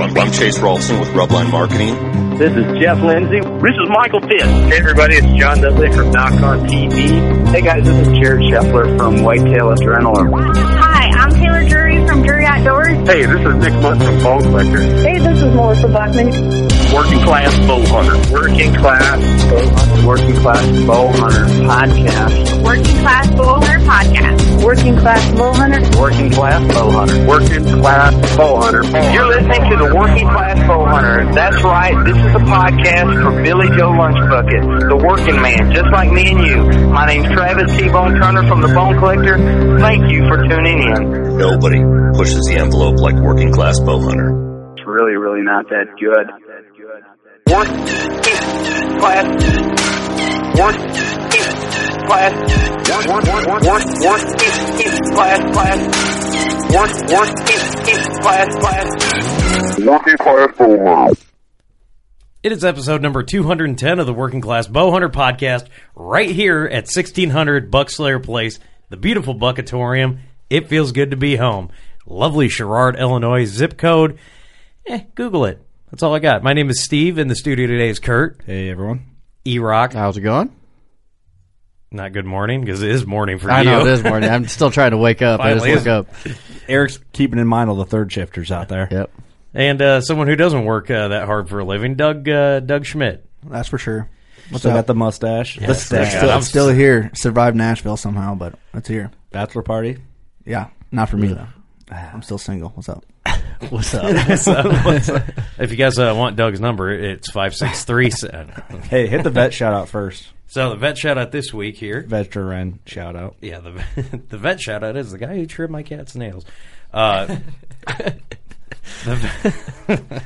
I'm Chase Rolfson with Rubline Marketing. This is Jeff Lindsay. This is Michael Fitt. Hey everybody, it's John Dudley from Nock On TV. Hey guys, this is Jared Scheffler from Whitetail Adrenaline. From Drury Outdoors. Hey, this is Nick Mundt from Bone Collector. Hey, this is Melissa Bachman. Working Class Bow Hunter. Working Class Bow Hunter. Working Class Bow Hunter Podcast. Working Class Bow Hunter Podcast. Working Class Bow Hunter. Working Class Bow Hunter. Working Class Bow Hunter. You're listening to the Working Class Bow Hunter. That's right. This is a podcast for Billy Joe Lunchbucket, the working man, just like me and you. My name's Travis T-Bone Turner from the Bone Collector. Thank you for tuning in. Nobody pushes the envelope like Working Class Bow Hunter. It's really, really not that good. Working class. Working class. Work, work, work, work, work, class, class. Work, work, class, class. Working Class Bow Hunter. It is episode number 210 of the Working Class Bow Hunter podcast, right here at 1600 Buckslayer Place, the beautiful Buckatorium. It feels good to be home. Lovely Sherrard, Illinois zip code. Eh, Google it. That's all I got. My name is Steve. In the studio today is Kurt. Hey, everyone. E Rock. How's it going? Not good morning because it is morning for I you. know it is morning. I'm still trying to wake up. I just Finally woke up. Eric's keeping in mind all the third shifters out there. Yep. And uh, someone who doesn't work uh, that hard for a living, Doug uh, Doug Schmidt. That's for sure. What's Still up? got the mustache. Yes, the there It's you stash. still, I'm still here. Survived Nashville somehow, but it's here. Bachelor party. Yeah, not for me though. I'm still single. What's up? What's up? so, what's up? If you guys uh, want Doug's number, it's five six three seven. Hey, hit the vet shout out first. So the vet shout out this week here. Veteran shout out. Yeah, the the vet shout out is the guy who trimmed my cat's nails. Uh, the,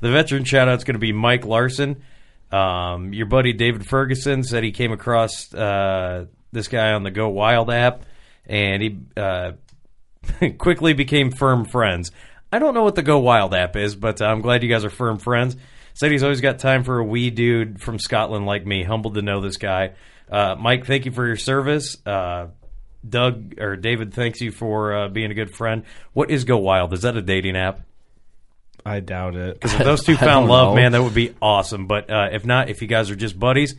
the veteran shout out is going to be Mike Larson. Um, your buddy David Ferguson said he came across uh, this guy on the Go Wild app, and he uh, quickly became firm friends. I don't know what the Go Wild app is, but I'm glad you guys are firm friends. Said he's always got time for a wee dude from Scotland like me. Humbled to know this guy. Uh, Mike, thank you for your service. Uh, Doug or David, thanks you for uh, being a good friend. What is Go Wild? Is that a dating app? I doubt it. Because if those two found love, know. man, that would be awesome. But uh, if not, if you guys are just buddies,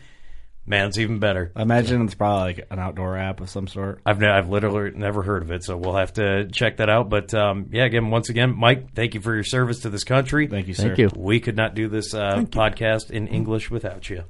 man, it's even better. I imagine it's probably like an outdoor app of some sort. I've ne- I've literally never heard of it, so we'll have to check that out. But um, yeah, again, once again, Mike, thank you for your service to this country. Thank you, sir. Thank you. We could not do this uh, podcast in English without you.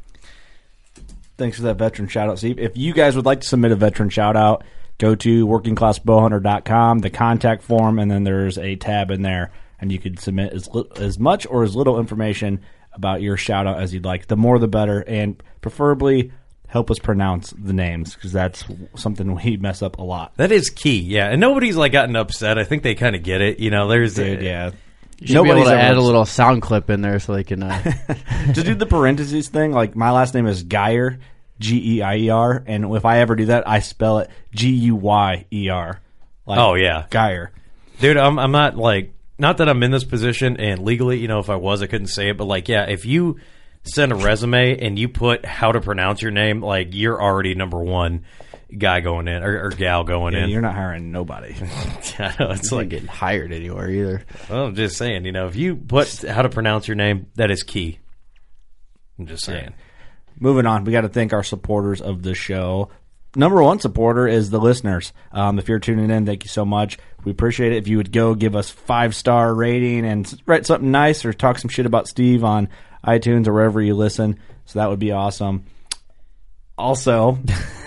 Thanks for that veteran shout out, Steve. If you guys would like to submit a veteran shout out, go to workingclassbowhunter.com, the contact form, and then there's a tab in there, and you could submit as, li- as much or as little information about your shout out as you'd like. The more the better, and preferably help us pronounce the names because that's something we mess up a lot. That is key, yeah. And nobody's like gotten upset. I think they kind of get it. You know, there's Dude, yeah. You should be able to add a little sound clip in there so they can. Uh... to do the parentheses thing, like my last name is Geyer, G E I E R, and if I ever do that, I spell it G U Y E R. Like oh yeah, Geyer. Dude, I'm I'm not like not that I'm in this position and legally, you know, if I was, I couldn't say it, but like, yeah, if you send a resume and you put how to pronounce your name, like you're already number one guy going in or, or gal going yeah, in. You're not hiring nobody. yeah, know, it's like getting hired anywhere either. Well, I'm just saying, you know, if you put how to pronounce your name, that is key. I'm just saying. Moving on, we got to thank our supporters of the show. Number one supporter is the listeners. Um, if you're tuning in, thank you so much. We appreciate it. If you would go give us five star rating and write something nice or talk some shit about Steve on iTunes or wherever you listen, so that would be awesome. Also,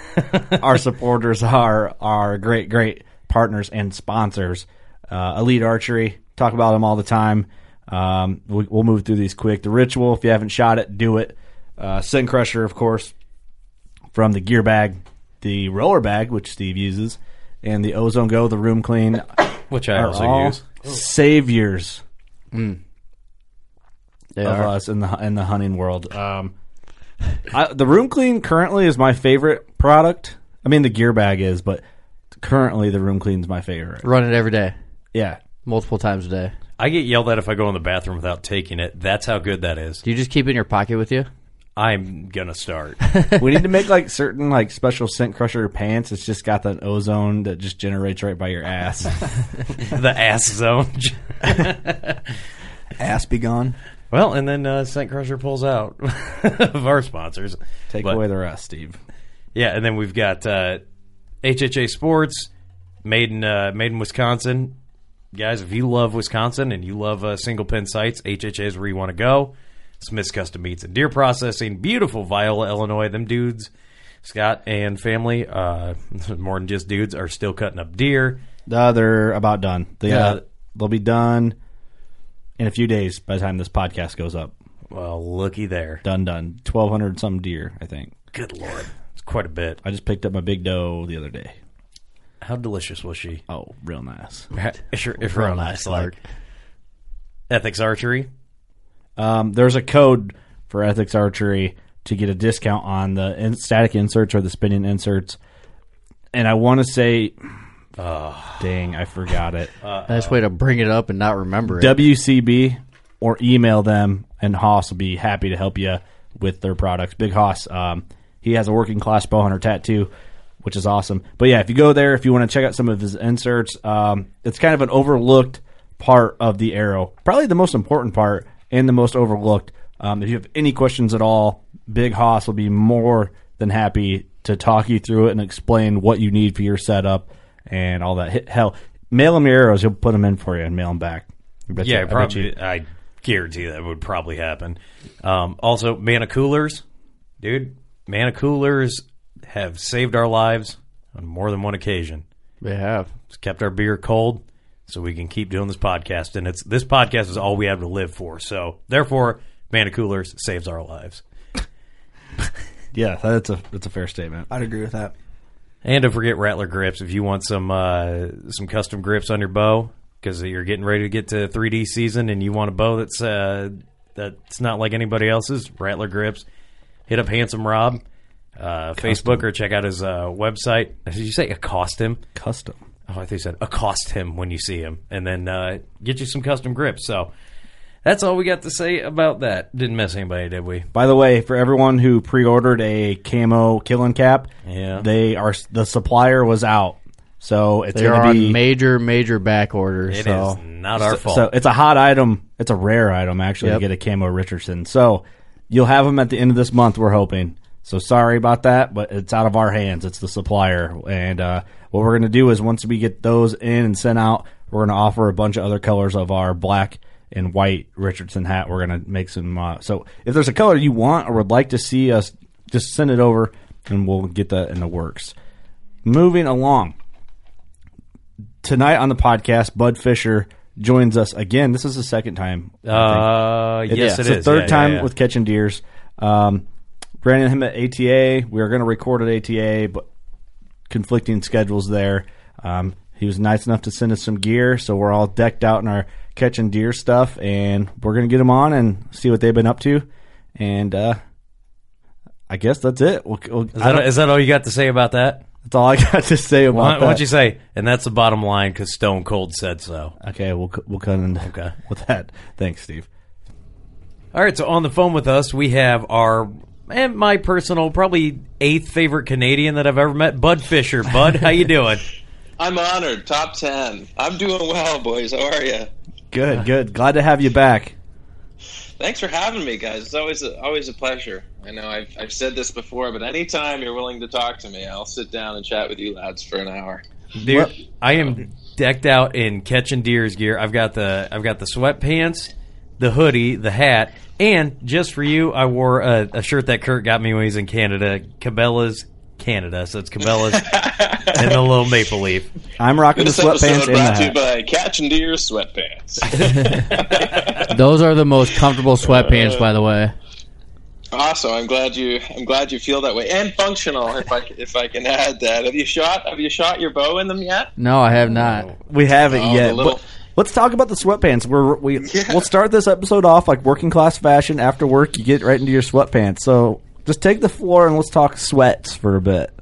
our supporters are our great, great partners and sponsors. Uh, Elite Archery, talk about them all the time. Um, we, will move through these quick. The Ritual, if you haven't shot it, do it. Uh, Scent Crusher, of course, from the gear bag, the roller bag, which Steve uses, and the Ozone Go, the Room Clean, which I also use. Saviors mm. Of are. us in the in the hunting world. Um, I, the Room Clean currently is my favorite product. I mean, the gear bag is, but currently the Room Clean is my favorite. Run it every day. Yeah, multiple times a day. I get yelled at if I go in the bathroom without taking it. That's how good that is. Do you just keep it in your pocket with you? I'm gonna start. we need to make like certain like special scent crusher pants. It's just got that ozone that just generates right by your ass. the ass zone. ass be gone. Well, and then uh, Scent Crusher pulls out of our sponsors. Take but, away the rest, Steve. Yeah, and then we've got uh, HHA Sports, made in uh, made in Wisconsin. Guys, if you love Wisconsin and you love uh, single pin sights, HHA is where you want to go. Smith's Custom Meats and Deer Processing, beautiful Viola, Illinois. Them dudes, Scott and family, uh, more than just dudes, are still cutting up deer. Uh, they're about done. They yeah. they'll be done in a few days by the time this podcast goes up. Well, looky there. Done, done. 1,200 some deer, I think. Good Lord. It's quite a bit. I just picked up my big doe the other day. How delicious was she? Oh, real nice. If, if real, real nice, like Ethics Archery. Um, there's a code for Ethics Archery to get a discount on the in- static inserts or the spinning inserts, and I want to say, oh, dang, I forgot it. Uh, nice way to bring it up and not remember it. WCB or email them, and Haas will be happy to help you with their products. Big Haas, um, he has a working class bow hunter tattoo which is awesome. But yeah, if you go there, if you want to check out some of his inserts, um, it's kind of an overlooked part of the arrow. Probably the most important part and the most overlooked. Um, if you have any questions at all, Big Haas will be more than happy to talk you through it and explain what you need for your setup and all that. Hell, mail him your arrows; he'll put them in for you and mail them back. yeah, you, probably. I, I, guarantee that would probably happen. Um, also, mana coolers, dude. Mana coolers have saved our lives on more than one occasion. They have. It's kept our beer cold so we can keep doing this podcast. And it's this podcast is all we have to live for. So therefore, Mana Coolers saves our lives. yeah, that's a that's a fair statement. I'd agree with that. And don't forget Rattler grips if you want some uh, some custom grips on your bow because you're getting ready to get to 3D season and you want a bow that's uh, that's not like anybody else's. Rattler grips. Hit up Handsome Rob uh, Facebook or check out his uh, website. Did you say accost him? Custom. Oh, I think you said accost him when you see him, and then uh, get you some custom grips. So that's all we got to say about that. Didn't miss anybody, did we? By the way, for everyone who pre-ordered a camo killing cap, yeah, they are the supplier was out. So it's going to be major, major back orders. It so. is not our so, fault. So it's a hot item. It's a rare item actually yep. to get a camo Richardson. So you'll have them at the end of this month. We're hoping. So sorry about that, but it's out of our hands. It's the supplier. And uh, what we're going to do is once we get those in and sent out, we're going to offer a bunch of other colors of our black and white Richardson hat. We're going to make some. Uh, so if there's a color you want or would like to see us, just send it over and we'll get that in the works. Moving along. Tonight on the podcast, Bud Fisher joins us again. This is the second time. Uh, yes, it's it the is. third yeah, time yeah, yeah. with catching deers. Um, Brandon him at ATA. We are going to record at ATA, but conflicting schedules there. Um, he was nice enough to send us some gear, so we're all decked out in our catching deer stuff, and we're gonna get them on and see what they've been up to. And uh, I guess that's it. We'll, we'll, Is that, is that all you got to say about that? That's all I got to say about Why, that. why don't you say? And that's the bottom line because Stone Cold said so. Okay, we'll we'll cut in Okay. with that. Thanks, Steve. All right, so on the phone with us, we have our and my personal, probably eighth favorite Canadian that I've ever met, Bud Fisher. Bud, how you doing? I'm honored. Top ten. I'm doing well, boys. How are you? Good, good. Glad to have you back. Thanks for having me, guys. It's always a, always a pleasure. I know I've I've said this before, but anytime you're willing to talk to me, I'll sit down and chat with you lads for an hour. Dude, I am decked out in catching deer's gear. I've got the I've got the sweatpants, the hoodie, the hat, and just for you, I wore a, a shirt that Kurt got me when he was in Canada, Cabela's Canada. So it's Cabela's and the little maple leaf. I'm rocking the sweatpants episode and the brought to you hat. by Catching Deer Sweatpants. Those are the most comfortable sweatpants, by the way. awesome. I'm glad you I'm glad you feel that way and functional. If I if I can add that. Have you shot Have you shot your bow in them yet? No, I have not. We haven't Oh, yet. the little- but let's talk about the sweatpants. We're, we we'll start this episode off like working class fashion. After work, you get right into your sweatpants. So just take the floor and let's talk sweats for a bit.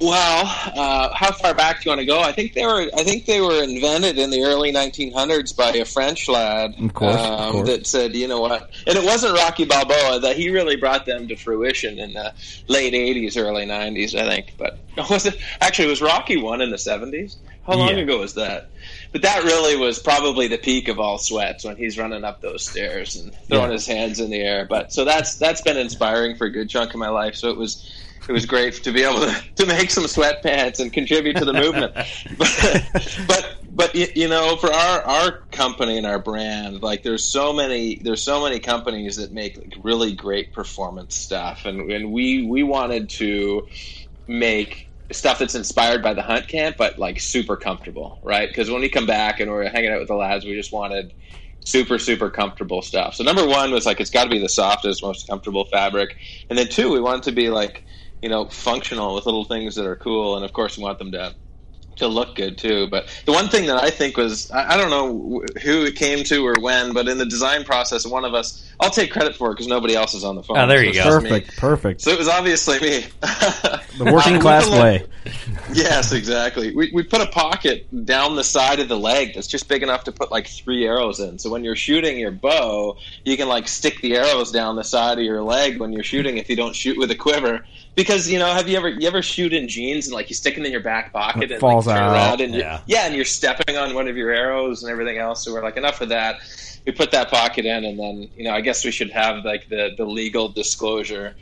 Well, uh, how far back do you want to go? I think they were. I think they were invented in the early 1900s by a French lad. Of course, of um, course. That said, you know what? And it wasn't Rocky Balboa. That he really brought them to fruition in the late 80s, early 90s, I think. But was it actually it was Rocky one in the 70s? How long Yeah. ago was that? But that really was probably the peak of all sweats when he's running up those stairs and throwing Yeah. his hands in the air. But so that's that's been inspiring for a good chunk of my life. So it was it was great to be able to, to make some sweatpants and contribute to the movement. but but but you know, for our our company and our brand, like there's so many there's so many companies that make like, really great performance stuff, and and we we wanted to make stuff that's inspired by the hunt camp, but like super comfortable, right? Because when we come back and we're hanging out with the lads, we just wanted super super comfortable stuff. So number one was like it's got to be the softest, most comfortable fabric, and then two, we want it to be like you know functional with little things that are cool, and of course we want them to to look good too. But the one thing that I think was I, I don't know who it came to or when, but in the design process, one of us I'll take credit for it because nobody else is on the phone. Oh, there So you it's go. just me. Perfect, perfect. So it was obviously me. The working class put a- way. Yes, exactly. We, we put a pocket down the side of the leg that's just big enough to put like three arrows in. So when you're shooting your bow, you can like stick the arrows down the side of your leg when you're shooting if you don't shoot with a quiver. Because you know, have you ever you ever shoot in jeans and like you stick them in your back pocket It and falls like, turn out. around and Yeah. yeah, and you're stepping on one of your arrows and everything else. So we're like, enough of that. We put that pocket in, and then you know, I guess we should have like the the legal disclosure.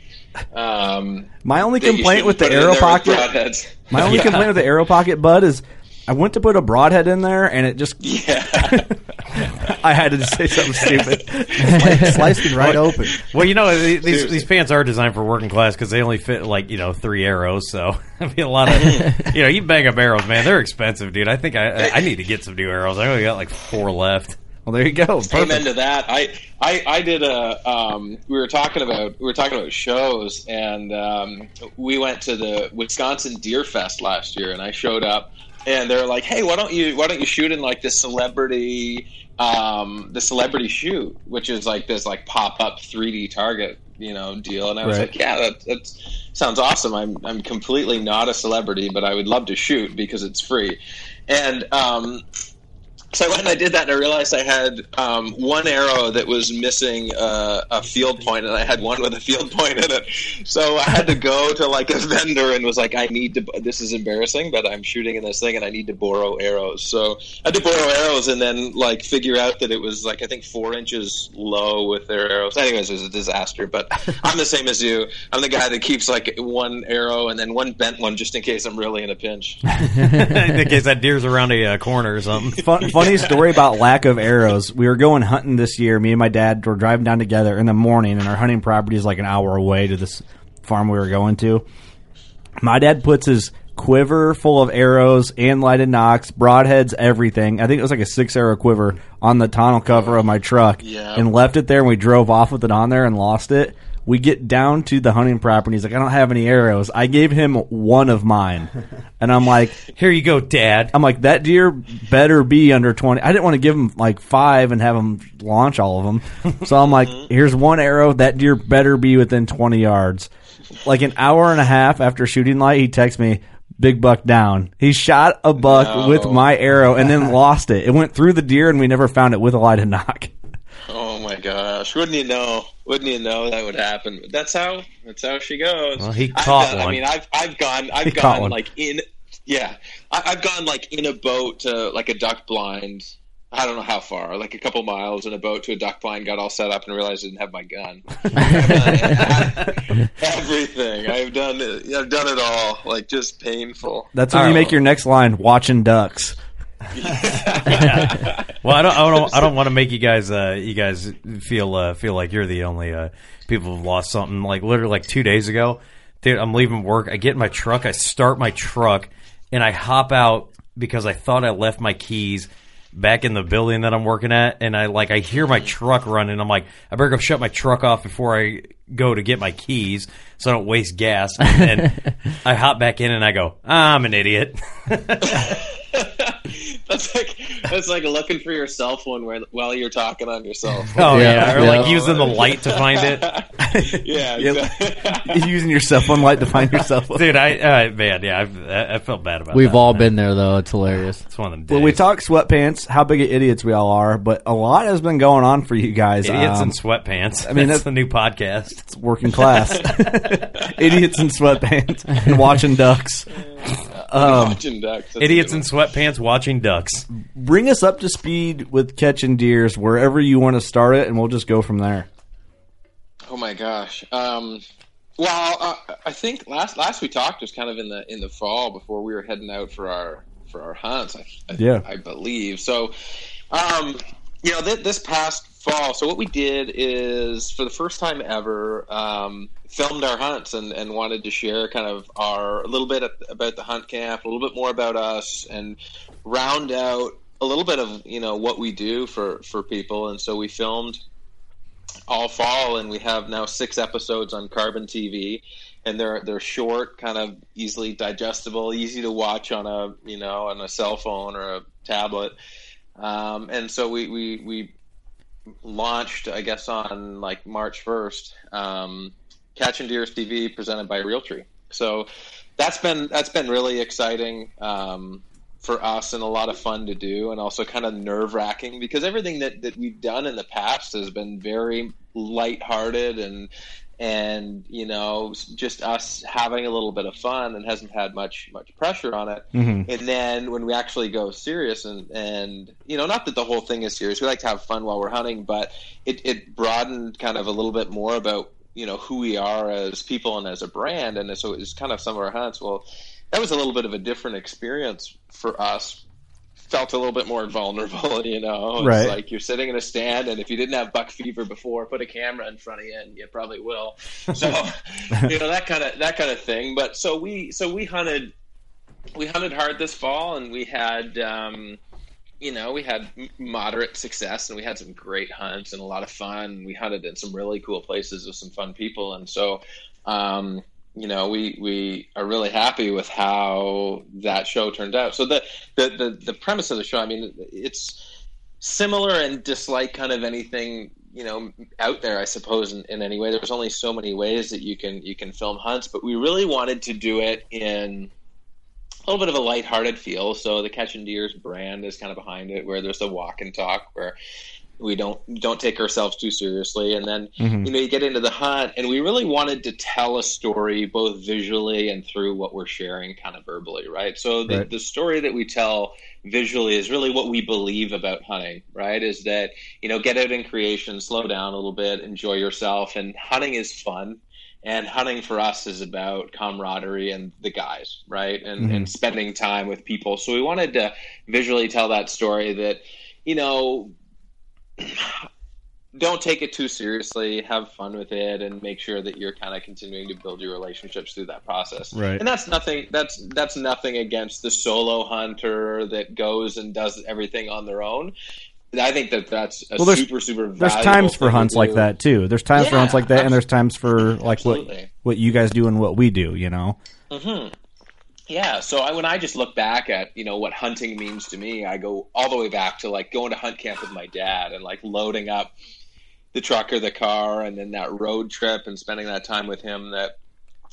Um, My only complaint with the put it in arrow there with pocket. My only Yeah. complaint with the arrow pocket, Bud, is I went to put a broadhead in there and it just Yeah. I had to say something stupid. Sliced, sliced it right open. Well, you know these these, Seriously. these pants are designed for working class because they only fit like you know three arrows. So I mean a lot of you know you bang up arrows, man. They're expensive, dude. I think I I need to get some new arrows. I only got like four left. Well, there you go. Amen Perfect. to that. I, I, I did a. Um, we were talking about we were talking about shows, and um, we went to the Wisconsin Deer Fest last year, and I showed up, and they're like, "Hey, why don't you why don't you shoot in like the celebrity um, the celebrity shoot, which is like this like pop up 3D target, you know, deal?" And I was Right. like, "Yeah, that, that sounds awesome. I'm I'm completely not a celebrity, but I would love to shoot because it's free." And um, so I went and I did that, and I realized I had um, one arrow that was missing uh, a field point, and I had one with a field point in it. So I had to go to like a vendor and was like, "I need to. This is embarrassing, but I'm shooting in this thing, and I need to borrow arrows." So I had to borrow arrows, and then like figure out that it was like I think four inches low with their arrows. Anyways, it was a disaster. But I'm the same as you. I'm the guy that keeps like one arrow and then one bent one just in case I'm really in a pinch. in case that deer's around a uh, corner or something. Fun, funny story about lack of arrows. We were going hunting this year. Me and my dad were driving down together in the morning, and our hunting property is like an hour away to this farm we were going to. My dad puts his quiver full of arrows and lighted nocks, broadheads, everything. I think it was like a six arrow quiver on the tonneau cover of my truck, Yeah. and left it there. And we drove off with it on there and lost it. We get down to the hunting property. He's like, I don't have any arrows. I gave him one of mine, and I'm like, Here you go, Dad. I'm like, that deer better be under 20. I didn't want to give him like five and have him launch all of them. So I'm like, here's one arrow. That deer better be within 20 yards. Like an hour and a half after shooting light, he texts me, big buck down. He shot a buck No. with my arrow and then lost it. It went through the deer and we never found it with a light and nock. My gosh! Wouldn't you know? Wouldn't you know that would happen? But that's how. That's how she goes. Well, he I've caught one. I mean, I've I've gone. I've He gone like in. Yeah, I, I've gone like in a boat to like a duck blind. I don't know how far, like a couple miles in a boat to a duck blind. Got all set up and realized I didn't have my gun. Everything I've done. it- I've done it all. Like just painful. That's when All you make your next line, watching ducks. Well, I don't, I don't, I don't want to make you guys, uh, you guys feel, uh, feel like you're the only uh, people who've lost something. Like literally, like two days ago, dude, I'm leaving work. I get in my truck, I start my truck, and I hop out because I thought I left my keys back in the building that I'm working at, and I like I hear my truck running. I'm like, I better go shut my truck off before I go to get my keys, so I don't waste gas. And then I hop back in, and I go, I'm an idiot. That's like that's like looking for your cell phone where, while you're talking on your cell phone. Oh yeah, Yeah, or like using the light to find it. yeah, Yep. exactly. Using your cell phone light to find your cell phone. Dude, I uh, man, yeah, I've, I, I felt bad about. That. We've that, all man. been there though. It's hilarious. It's one of them days. Well, we talk sweatpants, how big of idiots we all are, but a lot has been going on for you guys. idiots Um, in sweatpants. I mean, that's that's- the new podcast. it's working class. idiots in sweatpants and watching ducks. Um, Watching ducks. That's Idiots a in good sweatpants watching ducks. bring us up to speed with catching deers wherever you want to start it, and we'll just go from there. one. Oh my gosh. Um, well, uh, I think last last we talked was kind of in the in the fall before we were heading out for our for our hunts. I, I, Yeah. I believe so. Um, you know, th- this past fall. So what we did is for the first time ever um, filmed our hunts and, and wanted to share kind of our a little bit about the hunt camp, a little bit more about us, and round out a little bit of you know what we do for for people. And so we filmed all fall, and we have now six episodes on Carbon TV, and they're they're short, kind of easily digestible, easy to watch on a you know on a cell phone or a tablet. Um, and so we, we we launched, I guess, on like March first, um, and Deers TV presented by Realtree. So that's been that's been really exciting. Um, for us and a lot of fun to do and also kind of nerve wracking because everything that, that we've done in the past has been very lighthearted and and you know just us having a little bit of fun and hasn't had much much pressure on it Mhm. and then when we actually go serious and and you know not that the whole thing is serious we like to have fun while we're hunting but it, it broadened kind of a little bit more about you know who we are as people and as a brand and so it's kind of some of our hunts well that was a little bit of a different experience for us. Felt a little bit more vulnerable, you know. It's Right. like you're sitting in a stand, and if you didn't have buck fever before, put a camera in front of you, and you probably will. So, you know that kind of that kind of thing. But so we so we hunted we hunted hard this fall, and we had. Um, you know, we had moderate success and we had some great hunts and a lot of fun. We hunted in some really cool places with some fun people. And so, um, you know, we, we are really happy with how that show turned out. So the, the, the, the premise of the show, I mean, it's similar and dislike kind of anything, you know, out there, I suppose, in, in any way. There's only so many ways that you can, you can film hunts, but we really wanted to do it in, a little bit of a lighthearted feel. So the Catching Deers brand is kind of behind it, where there's the walk and talk, where we don't don't take ourselves too seriously, and then Mhm. you know you get into the hunt, and we really wanted to tell a story both visually and through what we're sharing, kind of verbally, right? So the, Right. the story that we tell visually is really what we believe about hunting, right? Is that you know get out in creation, slow down a little bit, enjoy yourself, and hunting is fun and hunting for us is about camaraderie and the guys right and, Mhm. and spending time with people so we wanted to visually tell that story that you know don't take it too seriously have fun with it and make sure that you're kind of continuing to build your relationships through that process Right. and that's nothing that's that's nothing against the solo hunter that goes and does everything on their own I think that that's a well, super super. There's times for hunts like that too. There's times yeah, for hunts like that, and there's times for like what what you guys do and what we do. You know. hmm Yeah, so I, when I just look back at you know what hunting means to me, I go all the way back to like going to hunt camp with my dad and like loading up the truck or the car, and then that road trip and spending that time with him that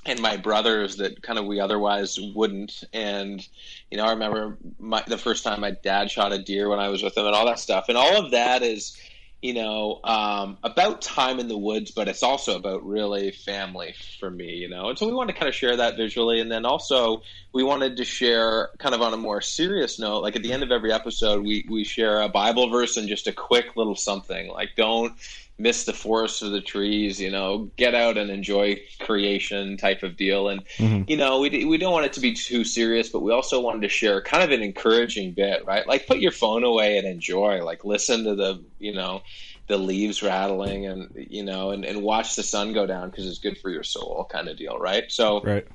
and my brothers that kind of we otherwise wouldn't. And you know, I remember my, the first time my dad shot a deer when I was with him, and all that stuff. And all of that is, you know, um, about time in the woods, but it's also about really family for me. You know, and so we wanted to kind of share that visually, and then also we wanted to share kind of on a more serious note. Like at the end of every episode, we we share a Bible verse and just a quick little something. Like don't miss the forest or the trees you know get out and enjoy creation type of deal. And mm-hmm. you know we, we don't want it to be too serious but we also wanted to share kind of an encouraging bit right? Like put your phone away and enjoy. Like listen to the you know the leaves rattling and you know and, and watch the sun go down because it's good for your soul kind of deal right? So right.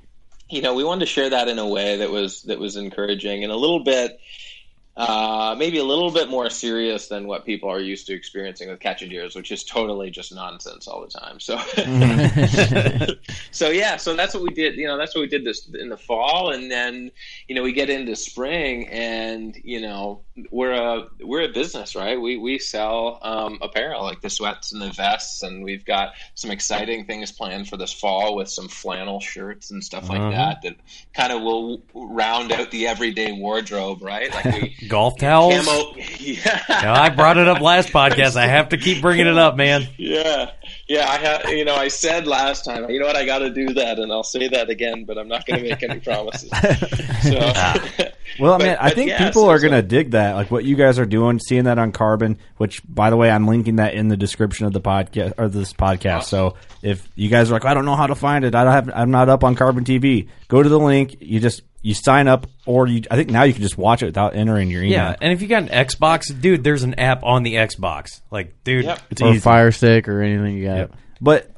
you know we wanted to share that in a way that was that was encouraging and a little bit uh, maybe a little bit more serious than what people are used to experiencing with catching deers, which is totally just nonsense all the time. So, mm-hmm. so yeah, so that's what we did. You know, that's what we did this in the fall, and then you know we get into spring, and you know we're a we're a business, right? We we sell um, apparel like the sweats and the vests, and we've got some exciting things planned for this fall with some flannel shirts and stuff like uh-huh. that that kind of will round out the everyday wardrobe, right? Like we golf towels. Camo, yeah. Now, I brought it up last podcast. I have to keep bringing it up, man. Yeah, yeah. I have. You know, I said last time. You know what? I got to do that, and I'll say that again. But I'm not going to make any promises. So, well, I mean, I think yeah, people so, are going to so. dig that, like what you guys are doing, seeing that on Carbon. Which, by the way, I'm linking that in the description of the podcast or this podcast. Awesome. So if you guys are like, I don't know how to find it, I don't have, I'm not up on Carbon TV. Go to the link. You just you sign up, or you. I think now you can just watch it without entering your email. Yeah, and if you got an Xbox, dude, there's an app on the Xbox. Like, dude, yep. it's or easy. Fire Stick or anything you got. Yep. But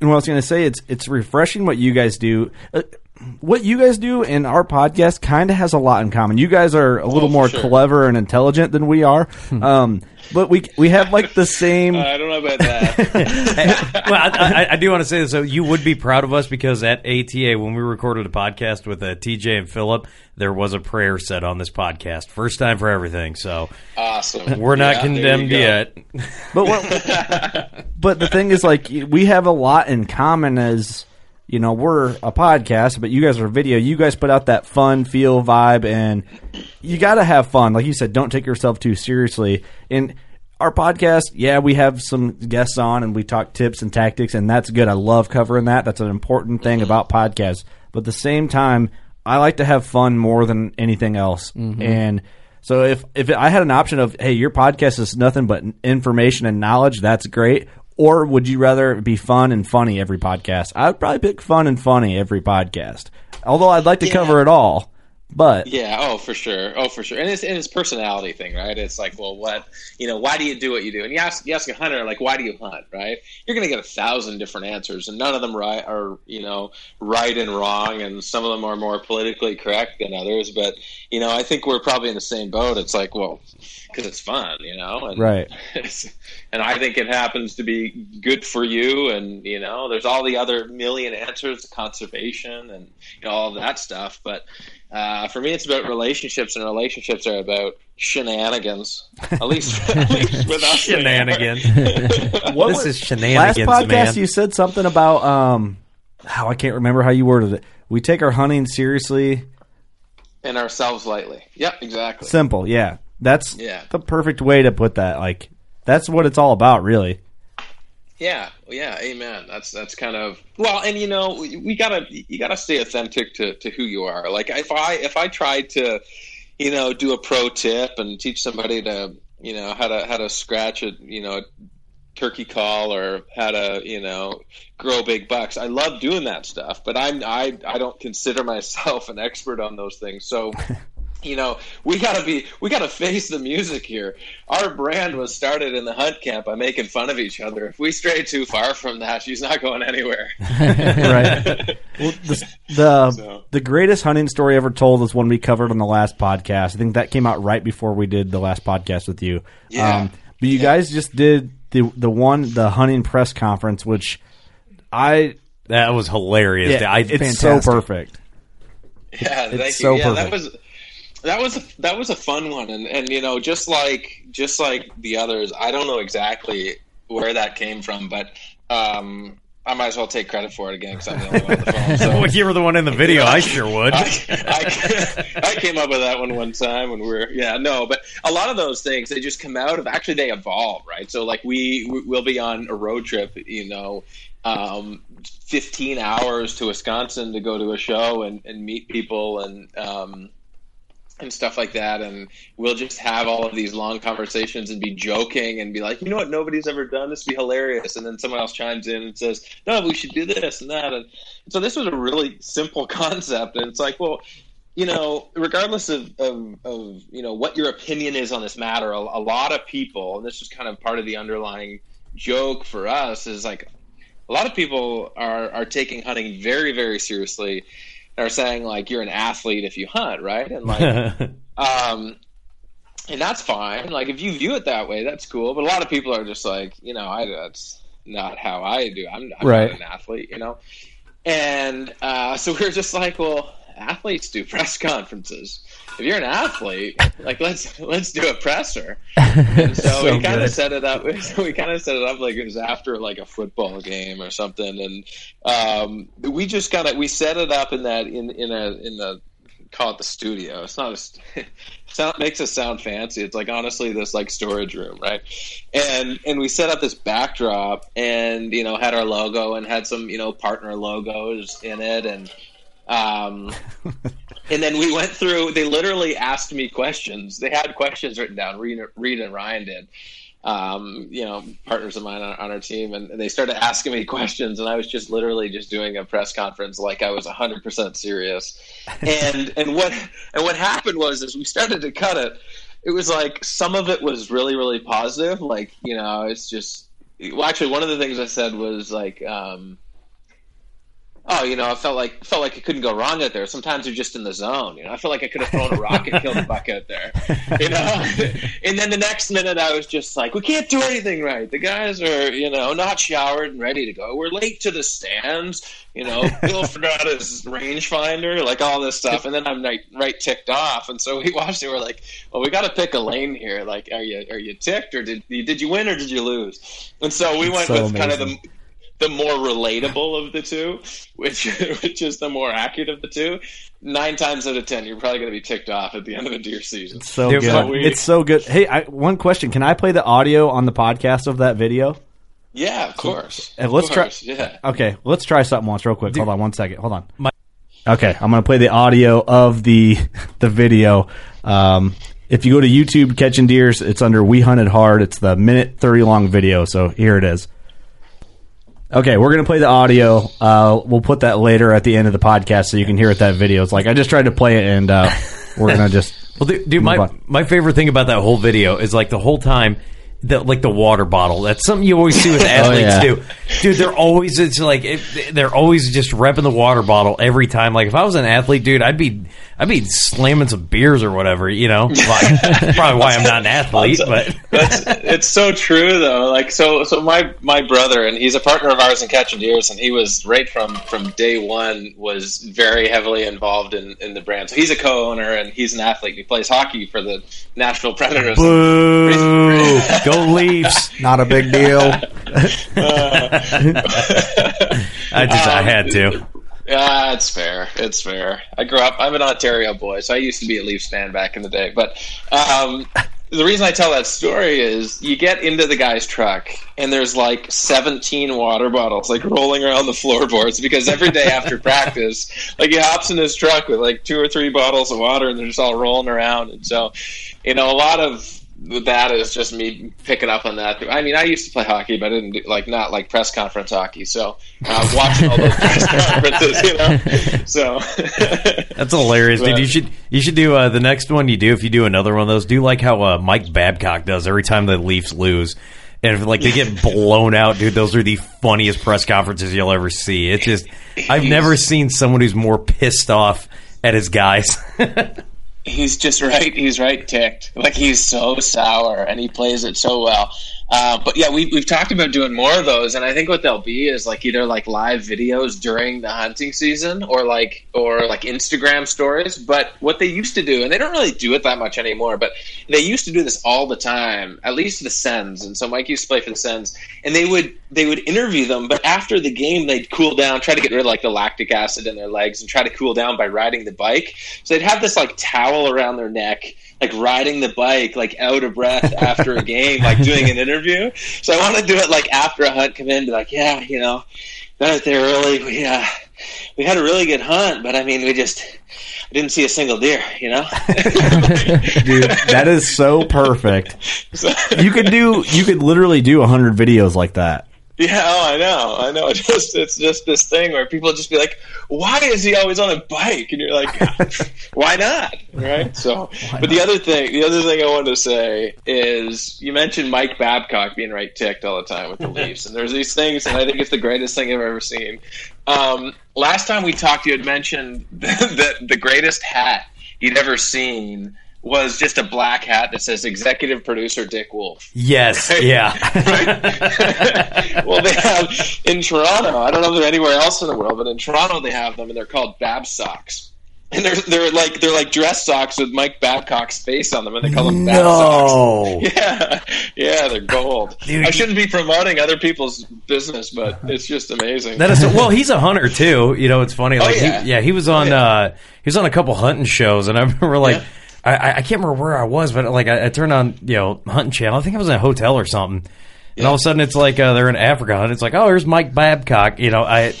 and what I was going to say, it's it's refreshing what you guys do. Uh, Uh, what you guys do in our podcast kind of has a lot in common. You guys are a little oh, more sure. clever and intelligent than we are. Hmm. Um, but we we have like the same. I don't know about that. well, I, I, I, do want to say this. So you would be proud of us because at ATA when we recorded a podcast with uh, TJ and Philip, there was a prayer said on this podcast. First time for everything. So awesome. We're not yeah, condemned yet. But what, but the thing is, like, we have a lot in common as you know, we're a podcast, but you guys are video. You guys put out that fun feel vibe, and you got to have fun. Like you said, don't take yourself too seriously. And our podcast, yeah, we have some guests on and we talk tips and tactics, and that's good. I love covering that. That's an important thing about podcasts. But at the same time, I like to have fun more than anything else. Mm-hmm. And so if if I had an option of, hey, your podcast is nothing but information and knowledge, that's great. Or would you rather be fun and funny every podcast? I would probably pick fun and funny every podcast. Although I'd like to yeah. cover it all. But yeah, oh for sure, oh for sure, and it's and it's personality thing, right? It's like, well, what you know, why do you do what you do? And you ask you ask a hunter, like, why do you hunt, right? You're going to get a thousand different answers, and none of them right are you know right and wrong, and some of them are more politically correct than others. But you know, I think we're probably in the same boat. It's like, well, because it's fun, you know, and, right? and I think it happens to be good for you, and you know, there's all the other million answers, to conservation, and you know, all of that stuff, but uh, for me, it's about relationships, and relationships are about shenanigans. At least, at least with us. Shenanigans. what this was, is shenanigans. Last podcast, man. you said something about um, how I can't remember how you worded it. We take our hunting seriously and ourselves lightly. Yep, exactly. Simple. Yeah, that's yeah. the perfect way to put that. Like that's what it's all about, really. Yeah, yeah, amen. That's that's kind of well, and you know, we, we, gotta you gotta stay authentic to, to who you are. Like if I if I tried to, you know, do a pro tip and teach somebody to you know how to how to scratch a you know turkey call or how to you know grow big bucks. I love doing that stuff, but I'm I I don't consider myself an expert on those things. So you know, we gotta be, we gotta face the music here. Our brand was started in the hunt camp by making fun of each other. If we stray too far from that, she's not going anywhere. right. Well, the the, so. the greatest hunting story ever told is one we covered on the last podcast. I think that came out right before we did the last podcast with you. Yeah. Um, but you yeah. guys just did the the one the hunting press conference, which I that was hilarious. Yeah, I, it's fantastic. so perfect. Yeah, it's thank so you. Yeah, perfect. that was that was a, that was a fun one, and and you know, just like just like the others, I don't know exactly where that came from, but um, I might as well take credit for it again because I'm the only one on the phone. So. well, you were the one in the video. I sure would. I, I, I, came up with that one one time when we are yeah no, but a lot of those things they just come out of actually they evolve right. So like we we'll be on a road trip, you know, um, 15 hours to Wisconsin to go to a show and, and meet people and um, and stuff like that. And we'll just have all of these long conversations and be joking and be like, you know what, nobody's ever done this, be hilarious. And then someone else chimes in and says, no, we should do this and that. And so this was a really simple concept. And it's like, well, you know, regardless of, of, of you know what your opinion is on this matter, a, a lot of people, and this is kind of part of the underlying joke for us, is like a lot of people are are taking hunting very very seriously are saying like you're an athlete if you hunt, right? And like, um, and that's fine. Like if you view it that way, that's cool. But a lot of people are just like, you know, I that's not how I do. I'm, I'm right. not an athlete, you know. And uh, so we are just like, well, athletes do press conferences. If you're an athlete, like let's let's do a presser. And so, so we kind of set it up. We kind of set it up like it was after like a football game or something, and um, we just kind of we set it up in that in in a in the call it the studio. It's not a sound makes us sound fancy. It's like honestly this like storage room, right? And and we set up this backdrop and you know had our logo and had some you know partner logos in it and um, and then we went through. They literally asked me questions. They had questions written down. Reed, Reed and Ryan did. Um, you know, partners of mine on, on our team, and, they started asking me questions, and I was just literally just doing a press conference like I was hundred percent serious. And and what and what happened was as we started to cut it, it was like some of it was really really positive. Like you know, it's just well, actually one of the things I said was like. Um, oh, you know, I felt like felt like it couldn't go wrong out there. Sometimes you're just in the zone. You know, I felt like I could have thrown a rock and killed a buck out there. You know, and then the next minute I was just like, we can't do anything right. The guys are, you know, not showered and ready to go. We're late to the stands. You know, Bill forgot his rangefinder, like all this stuff. And then I'm like right ticked off. And so we watched it. We're like, well, we got to pick a lane here. Like, are you are you ticked or did did you win or did you lose? And so we went so with amazing. kind of the the more relatable of the two, which which is the more accurate of the two. Nine times out of ten, you're probably going to be ticked off at the end of the deer season. It's so good. We, it's so good. Hey, I, one question: Can I play the audio on the podcast of that video? Yeah, of course. And let's of course, try. Yeah. Okay, let's try something once, real quick. Hold on one second. Hold on. My, okay, I'm going to play the audio of the the video. Um, if you go to YouTube Catching Deers, it's under We Hunted Hard. It's the minute thirty long video. So here it is. Okay, we're gonna play the audio. Uh, we'll put that later at the end of the podcast so you can hear what that video is like. I just tried to play it, and uh, we're gonna just. well, dude, dude my on. my favorite thing about that whole video is like the whole time. The, like the water bottle. That's something you always see with oh, athletes oh, yeah. do, dude. They're always it's like it, they're always just repping the water bottle every time. Like if I was an athlete, dude, I'd be I'd be slamming some beers or whatever. You know, like, probably why I'm not an athlete. but that's, it's so true though. Like so, so my my brother and he's a partner of ours in Catching Deers, and he was right from from day one was very heavily involved in in the brand. So he's a co-owner and he's an athlete. He plays hockey for the Nashville Predators. Boo! Go Leafs! Not a big deal. I just I had to. Yeah, it's fair. It's fair. I grew up. I'm an Ontario boy, so I used to be a Leafs fan back in the day. But um, the reason I tell that story is you get into the guy's truck and there's like 17 water bottles like rolling around the floorboards because every day after practice, like he hops in his truck with like two or three bottles of water and they're just all rolling around. And so, you know, a lot of that is just me picking up on that. I mean, I used to play hockey, but I didn't do, like not like press conference hockey. So uh, watching all those press conferences, you know. So that's hilarious, dude. But- You should you should do uh, the next one you do if you do another one of those. Do like how uh, Mike Babcock does every time the Leafs lose. And if, like they get blown out, dude, those are the funniest press conferences you'll ever see. It's just I've never seen someone who's more pissed off at his guys. He's just right. He's right ticked. Like he's so sour, and he plays it so well. Uh, but yeah, we, we've talked about doing more of those, and I think what they'll be is like either like live videos during the hunting season, or like or like Instagram stories. But what they used to do, and they don't really do it that much anymore, but they used to do this all the time. At least the Sens, and so Mike used to play for the Sens, and they would they would interview them, but after the game they'd cool down, try to get rid of like the lactic acid in their legs, and try to cool down by riding the bike. So they'd have this like towel around their neck like riding the bike, like out of breath after a game, like doing an interview. So I want to do it like after a hunt, come in, be like, yeah, you know, got out there early. We uh, we had a really good hunt, but I mean, we just I didn't see a single deer, you know. Dude, that is so perfect. You could do you could literally do a 100 videos like that. Yeah, oh, I know, I know. It's just it's just this thing where people just be like, "Why is he always on a bike?" And you're like, "Why not?" Right? So, but the other thing, the other thing I wanted to say is, you mentioned Mike Babcock being right ticked all the time with the Leafs, and there's these things, and I think it's the greatest thing I've ever seen. Um, last time we talked, you had mentioned that the greatest hat you'd ever seen was just a black hat that says executive producer Dick Wolf. yes, yeah. well, they have in Toronto. I don't know if they're anywhere else in the world, but in Toronto they have them, and they're called Bab socks. And they're they're like they're like dress socks with Mike Babcock's face on them, and they call them Bab No. socks. Yeah, yeah, they're gold. Dude, I shouldn't be promoting other people's business, but it's just amazing. That is well. He's a hunter too. You know, it's funny. Oh, Like, yeah. he, yeah, he was on. Uh, he was on a couple hunting shows, and I remember like. Yeah. I, I I can't remember where I was, but like I, I turned on you know hunting channel. I think I was in a hotel or something, and all of a sudden it's like uh, they're in Africa, and it's like oh, here's Mike Babcock. You know, I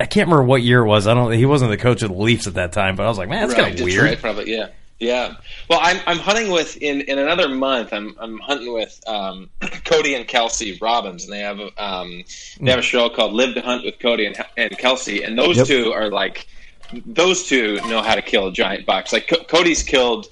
I can't remember what year it was. I don't. He wasn't the coach of the Leafs at that time, but I was like, man, that's Right, kind of Detroit, weird. probably, yeah. Yeah. Well, I'm I'm hunting with in in another month. I'm I'm hunting with um, Cody and Kelsey Robbins, and they have a, um they have a show called Live to Hunt with Cody and and Kelsey, and those Yep. two are like those two know how to kill a giant bucks. Like Co- Cody's killed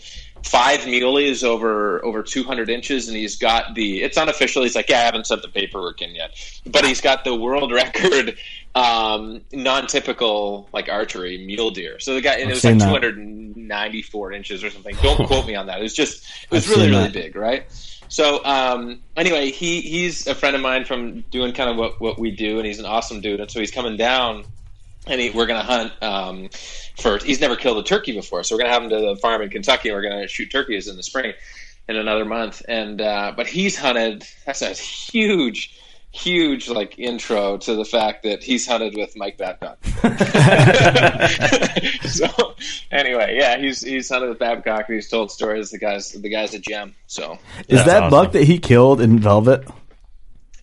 five muleys over over 200 inches, and he's got the. It's unofficial. He's like, yeah, I haven't sent the paperwork in yet, but he's got the world record um non-typical like archery mule deer so the guy and I've it was like that. 294 inches or something don't quote me on that it was just it was I've really really that. big right so um anyway he he's a friend of mine from doing kind of what what we do and he's an awesome dude and so he's coming down and he, we're going to hunt um, for. He's never killed a turkey before, so we're going to have him to the farm in Kentucky. and We're going to shoot turkeys in the spring in another month. And uh, but he's hunted. That's a huge, huge like intro to the fact that he's hunted with Mike Babcock. so anyway, yeah, he's he's hunted with Babcock. and He's told stories. The guy's the guy's a gem. So Is That's that awesome. buck that he killed in Velvet?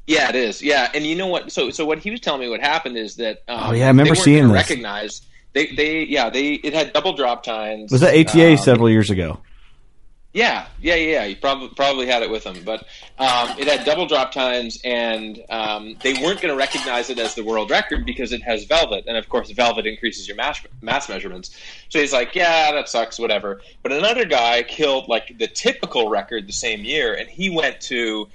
Yeah, it is. Yeah, and you know what? So, so what he was telling me what happened is that. Um, Oh, yeah, I remember they seeing this. Recognize they, they, yeah, they. It had double drop tines. Was that ATA Um, several years ago? Yeah, yeah, yeah. You probably probably had it with them, but um, it had double drop tines, and um, they weren't going to recognize it as the world record because it has velvet, and of course, velvet increases your mass mass measurements. So he's like, "Yeah, that sucks, whatever." But another guy killed like the typical record the same year, and he went to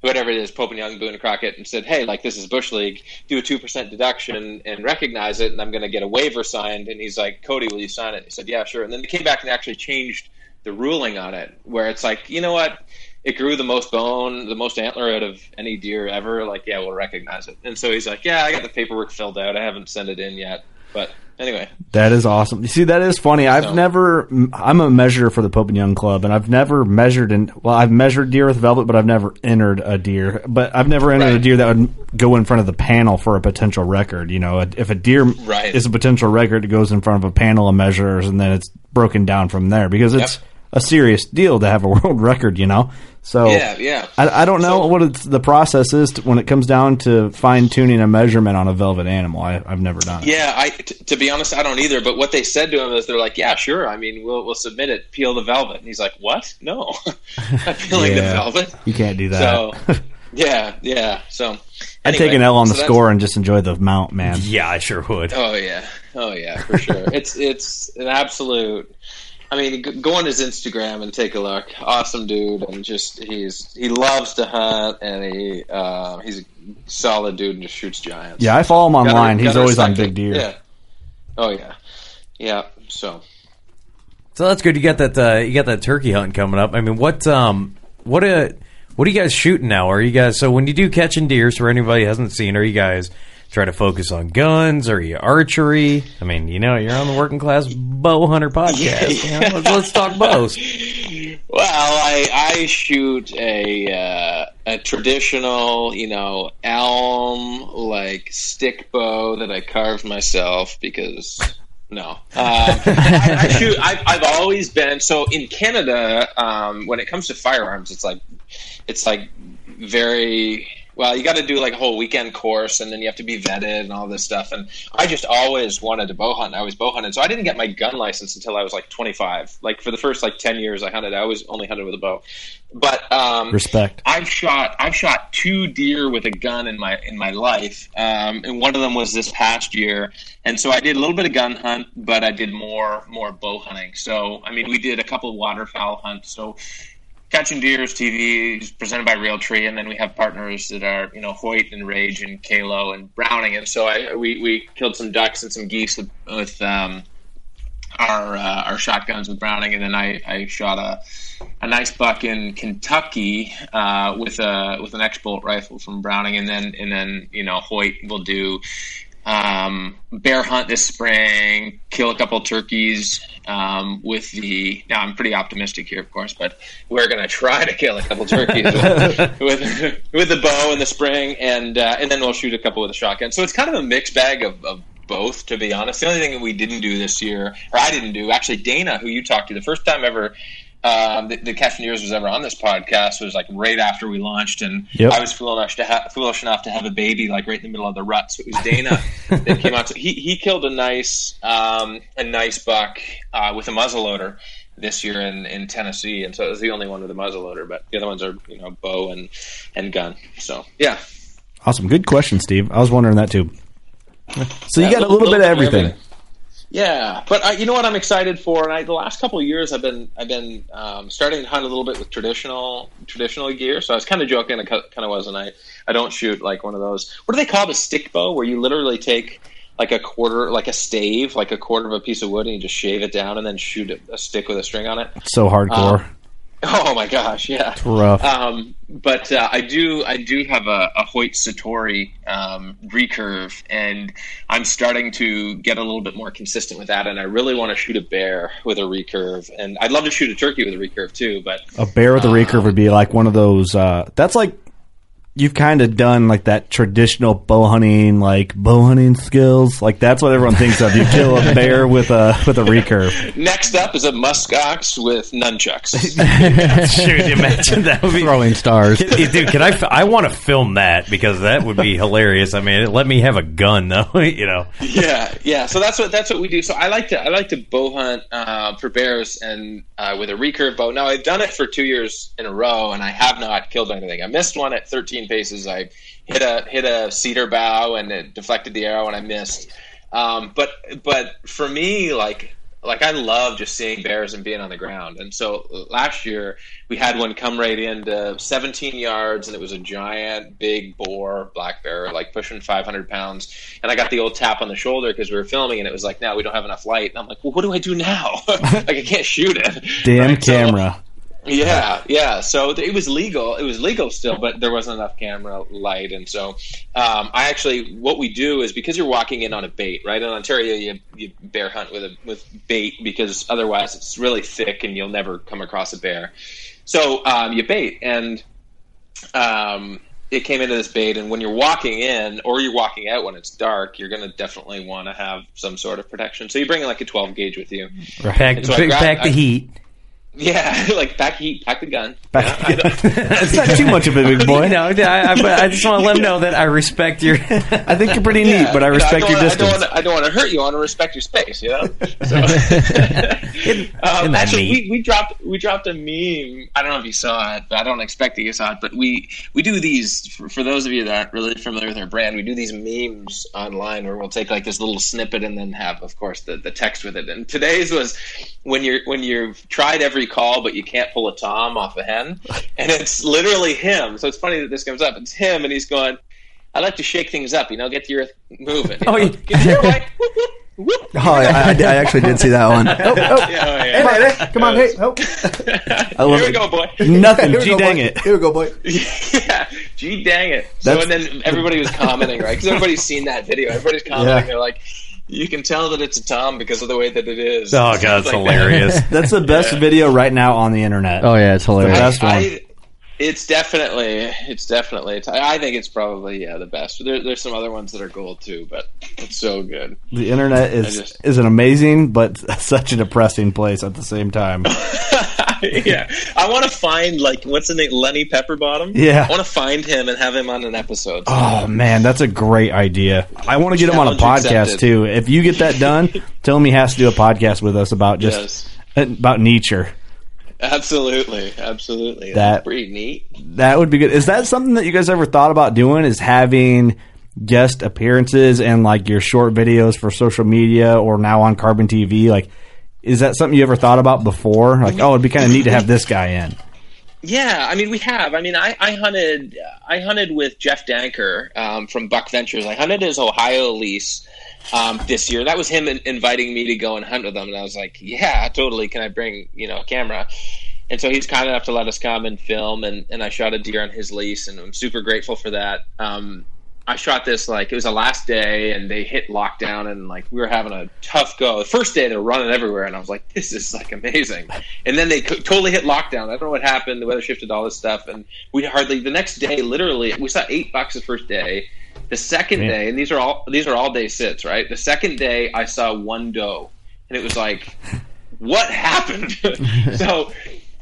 whatever it is, Pope and Young, Boone and Crockett, and said, "Hey, like this is Bush League. Do a two percent deduction and recognize it, and I'm going to get a waiver signed." And he's like, "Cody, will you sign it?" He said, "Yeah, sure." And then they came back and actually changed the ruling on it, where it's like, you know what? It grew the most bone, the most antler out of any deer ever. Like, yeah, we'll recognize it. And so he's like, "Yeah, I got the paperwork filled out. I haven't sent it in yet, but anyway." That is awesome. You see, that is funny. I've So- never. I'm a measurer for the Pope and Young Club, and I've never measured in. Well, I've measured deer with velvet, but I've never entered a deer. But I've never entered a deer that would go in front of the panel for a potential record. You know, if a deer Right. is a potential record, it goes in front of a panel of measurers, and then it's broken down from there because it's a serious deal to have a world record. You know, So Yeah, yeah. I, I don't know what it's, the process is to, when it comes down to fine tuning a measurement on a velvet animal. I, I've never done it. Yeah, I t- to be honest, I don't either. But what they said to him is they're like, "Yeah, sure. I mean, we'll we'll submit it. Peel the velvet." And he's like, "What? No, not peeling Yeah. the velvet." You can't do that. So, yeah, yeah. So I'd anyway, take an L on the so that's- score and just enjoy the mount, man. Yeah, I sure would. Oh yeah, oh yeah, for sure. it's it's an absolute. I mean, go on his Instagram and take a look. Awesome dude, and just he's he loves to hunt, and he uh, he's a solid dude and just shoots giants. Yeah, I follow him Gotta- online. He's gotta always on big deer. Yeah. Oh yeah, yeah. So So that's good. You got that. Uh, you got that turkey hunting coming up. I mean, what um, what uh, what are you guys shooting now? Are you guys so when you do catching deer? for anybody who hasn't seen? Are you guys try to focus on guns? or your archery? I mean, you know, you're on the working class bow hunter podcast. you know, let's, let's talk bows. Well, I I shoot a uh, a traditional, you know, elm like stick bow that I carved myself because no, um, I, I shoot. I, I've always been so in Canada. Um, when it comes to firearms, it's like it's like very well you got to do like a whole weekend course and then you have to be vetted and all this stuff and i just always wanted to bow hunt i was bow hunting so i didn't get my gun license until i was like 25 like for the first like 10 years i hunted i always only hunted with a bow but um Respect. I've shot I've shot two deer with a gun in my in my life, um, and one of them was this past year. And so I did a little bit of gun hunt, but I did more more bow hunting. So I mean, we did a couple of waterfowl hunts. So catching deers TV is presented by Realtree, and then we have partners that are you know Hoyt and Rage and Kalo and Browning, and so I we, we killed some ducks and some geese with, um, our uh, our shotguns with Browning, and then I, I shot a a nice buck in Kentucky uh, with a with an X bolt rifle from Browning, and then and then you know Hoyt will do um, bear hunt this spring, kill a couple turkeys um, with the. Now I'm pretty optimistic here, of course, but we're going to try to kill a couple turkeys with, with with the bow in the spring, and uh, and then we'll shoot a couple with a shotgun. So it's kind of a mixed bag of, of both, to be honest. The only thing that we didn't do this year, or I didn't do, actually, Dana, who you talked to, the first time ever um, the, the Catching Deers was ever on this podcast was like right after we launched, and Yep. I was foolish to ha- foolish enough to have a baby like right in the middle of the rut. So it was Dana that came out. So he he killed a nice um, a nice buck uh, with a muzzleloader this year in, in Tennessee, and so it was the only one with a muzzleloader. But the other ones are you know bow and and gun. So yeah, Awesome. Good question, Steve. I was wondering that too. So you Yeah, got a little bit of everything. Yeah, but I, you know what I'm excited for, and I, the last couple of years I've been I've been um, starting to hunt a little bit with traditional traditional gear. So I was kind of joking, I kind of wasn't. I I don't shoot like one of those. What do they call the stick bow, where you literally take like a quarter, like a stave, like a quarter of a piece of wood, and you just shave it down and then shoot a, a stick with a string on it. So hardcore. Oh my gosh, yeah, It's rough. Um, but uh, I do, I do have a, a Hoyt Satori um, recurve, and I'm starting to get a little bit more consistent with that. And I really want to shoot a bear with a recurve, and I'd love to shoot a turkey with a recurve too. But A bear with a recurve would be like one of those. Uh, that's like you've kind of done like that traditional bow hunting, like bow hunting skills. Like that's what everyone thinks of. You kill a bear with a with a recurve. next up is a muskox with nunchucks. Shoot, imagine that would be Throwing stars. Can- dude, can I? f- I want to film that because that would be hilarious. I mean, let me have a gun though. You know, yeah, yeah. So that's what that's what we do. So I like to I like to bow hunt uh, for bears and uh, with a recurve bow. Now I've done it for two years in a row, and I have not killed anything. I missed one at 13 paces. I hit a hit a cedar bough and it deflected the arrow, and I missed. Um, but but for me, like like I love just seeing bears and being on the ground. And so last year we had one come right into 17 yards, and it was a giant, big boar black bear, like pushing 500 pounds. And I got the old tap on the shoulder because we were filming, and it was like, "Now we don't have enough light." And I'm like, "Well, what do I do now? like I can't shoot it." Damn Right? So- camera. Yeah, yeah. So it was legal. It was legal still, but there wasn't enough camera light, and so um, I actually what we do is because you're walking in on a bait, right? In Ontario, you, you bear hunt with a with bait because otherwise it's really thick and you'll never come across a bear. So um, you bait, and um, it came into this bait, and when you're walking in or you're walking out when it's dark, you're going to definitely want to have some sort of protection. So you bring like a 12 gauge with you. pack, And so I pack, grabbed- pack the I- heat. Yeah, like pack heat, pack the gun. Back- it's not too much of a big boy. no, I, I, I just want to let him know that I respect your. I think you're pretty neat, Yeah, but I you know, respect your wanna- distance. I don't, wanna, I don't want to hurt you. I want to respect your space. You know. So, Isn't um, that actually, we, we dropped we dropped a meme. I don't know if you saw it, but I don't expect that you saw it. But we we do these for, for those of you that aren't really familiar with our brand. We do these memes online where we'll take like this little snippet and then have, of course, the, the text with it. And today's was when you're when you've tried every call but you can't pull a tom off a hen, and it's literally him. So it's funny that this comes up. It's him, and he's going. I like to shake things up, you know, get your moving. You Oh, know? yeah. Get your boy. Whoop, whoop, whoop. Oh, I, I, I actually did see that one. Oh, oh. Yeah, oh, yeah. Come on, hey, come on, hey, oh. Here we it. go, boy. Nothing. Here Gee, go, dang boy. it. Here we go, boy. yeah, gee, dang it. So That's- and then everybody was commenting, right? Because everybody's seen that video. Everybody's commenting. Yeah. They're like, you can tell that it's a Tom because of the way that it is. Oh god, that's Like that. hilarious. That's the best video right now on the internet. Oh yeah, it's the hilarious. best one. I, it's definitely, it's definitely. I think it's probably yeah the best. There, there's some other ones that are gold too, but it's so good. the internet is just- is an amazing but such a depressing place at the same time. yeah, I want to find like what's the name, Lenny Pepperbottom. Yeah. I want to find him and have him on an episode. Oh man, that's a great idea. I want to get him on a podcast accepted. too. If you get that done, tell him he has to do a podcast with us about just Yes. about nature. Absolutely, absolutely. That- That's pretty neat. That would be good. Is that something that you guys ever thought about doing? Is having guest appearances and like your short videos for social media or now on Carbon TV? Like, is that something you ever thought about before? Like, oh, it'd be kind of neat to have this guy in. Yeah, I mean we have. I mean I, I hunted I hunted with Jeff Danker um, from Buck Ventures. I hunted his Ohio lease um, this year. That was him in- inviting me to go and hunt with him, and I was like, yeah, totally. Can I bring you know a camera? And so he's kind enough to let us come and film, and, and I shot a deer on his lease, and I'm super grateful for that. Um, I shot this like it was the last day, and they hit lockdown, and like we were having a tough go. The first day they're running everywhere, and I was like, "This is like amazing." And then they co- totally hit lockdown. I don't know what happened. The weather shifted, all this stuff, and we hardly the next day, literally, we saw eight bucks the first day. The second Man. day, and these are all these are all day sits, right? The second day, I saw one doe, and it was like, what happened? so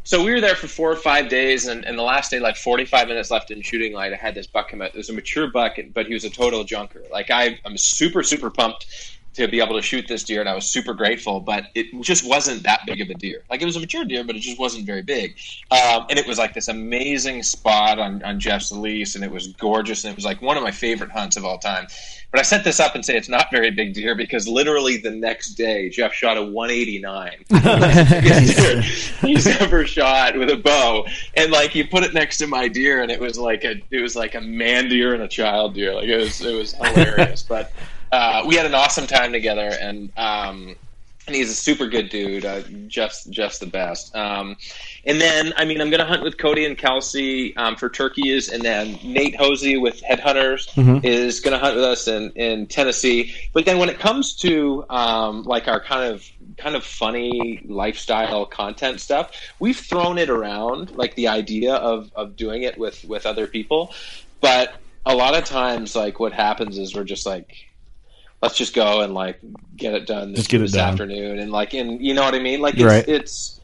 so we were there for four or five days, and, and the last day, like 45 minutes left in shooting light, I had this buck come out. It was a mature buck, but he was a total junker. Like I, I'm super, super pumped to be able to shoot this deer, and I was super grateful. But it just wasn't that big of a deer. Like it was a mature deer, but it just wasn't very big. Um, and it was like this amazing spot on, on Jeff's lease, and it was gorgeous, and it was like one of my favorite hunts of all time. But I set this up and say it's not very big deer because literally the next day Jeff shot a 189. he's ever shot with a bow, and like you put it next to my deer, and it was like a it was like a man deer and a child deer. Like it was it was hilarious. but uh, we had an awesome time together, and um, and he's a super good dude. Uh, Jeff's Jeff's the best. Um, and then, I mean, I'm going to hunt with Cody and Kelsey um, for turkeys, and then Nate Hosie with Headhunters Mhm. is going to hunt with us in, in Tennessee. But then, when it comes to um, like our kind of kind of funny lifestyle content stuff, we've thrown it around, like the idea of of doing it with with other people. But a lot of times, like what happens is we're just like let's just go and like get it done this, it this done. afternoon and like and you know what I mean like it's, Right. it's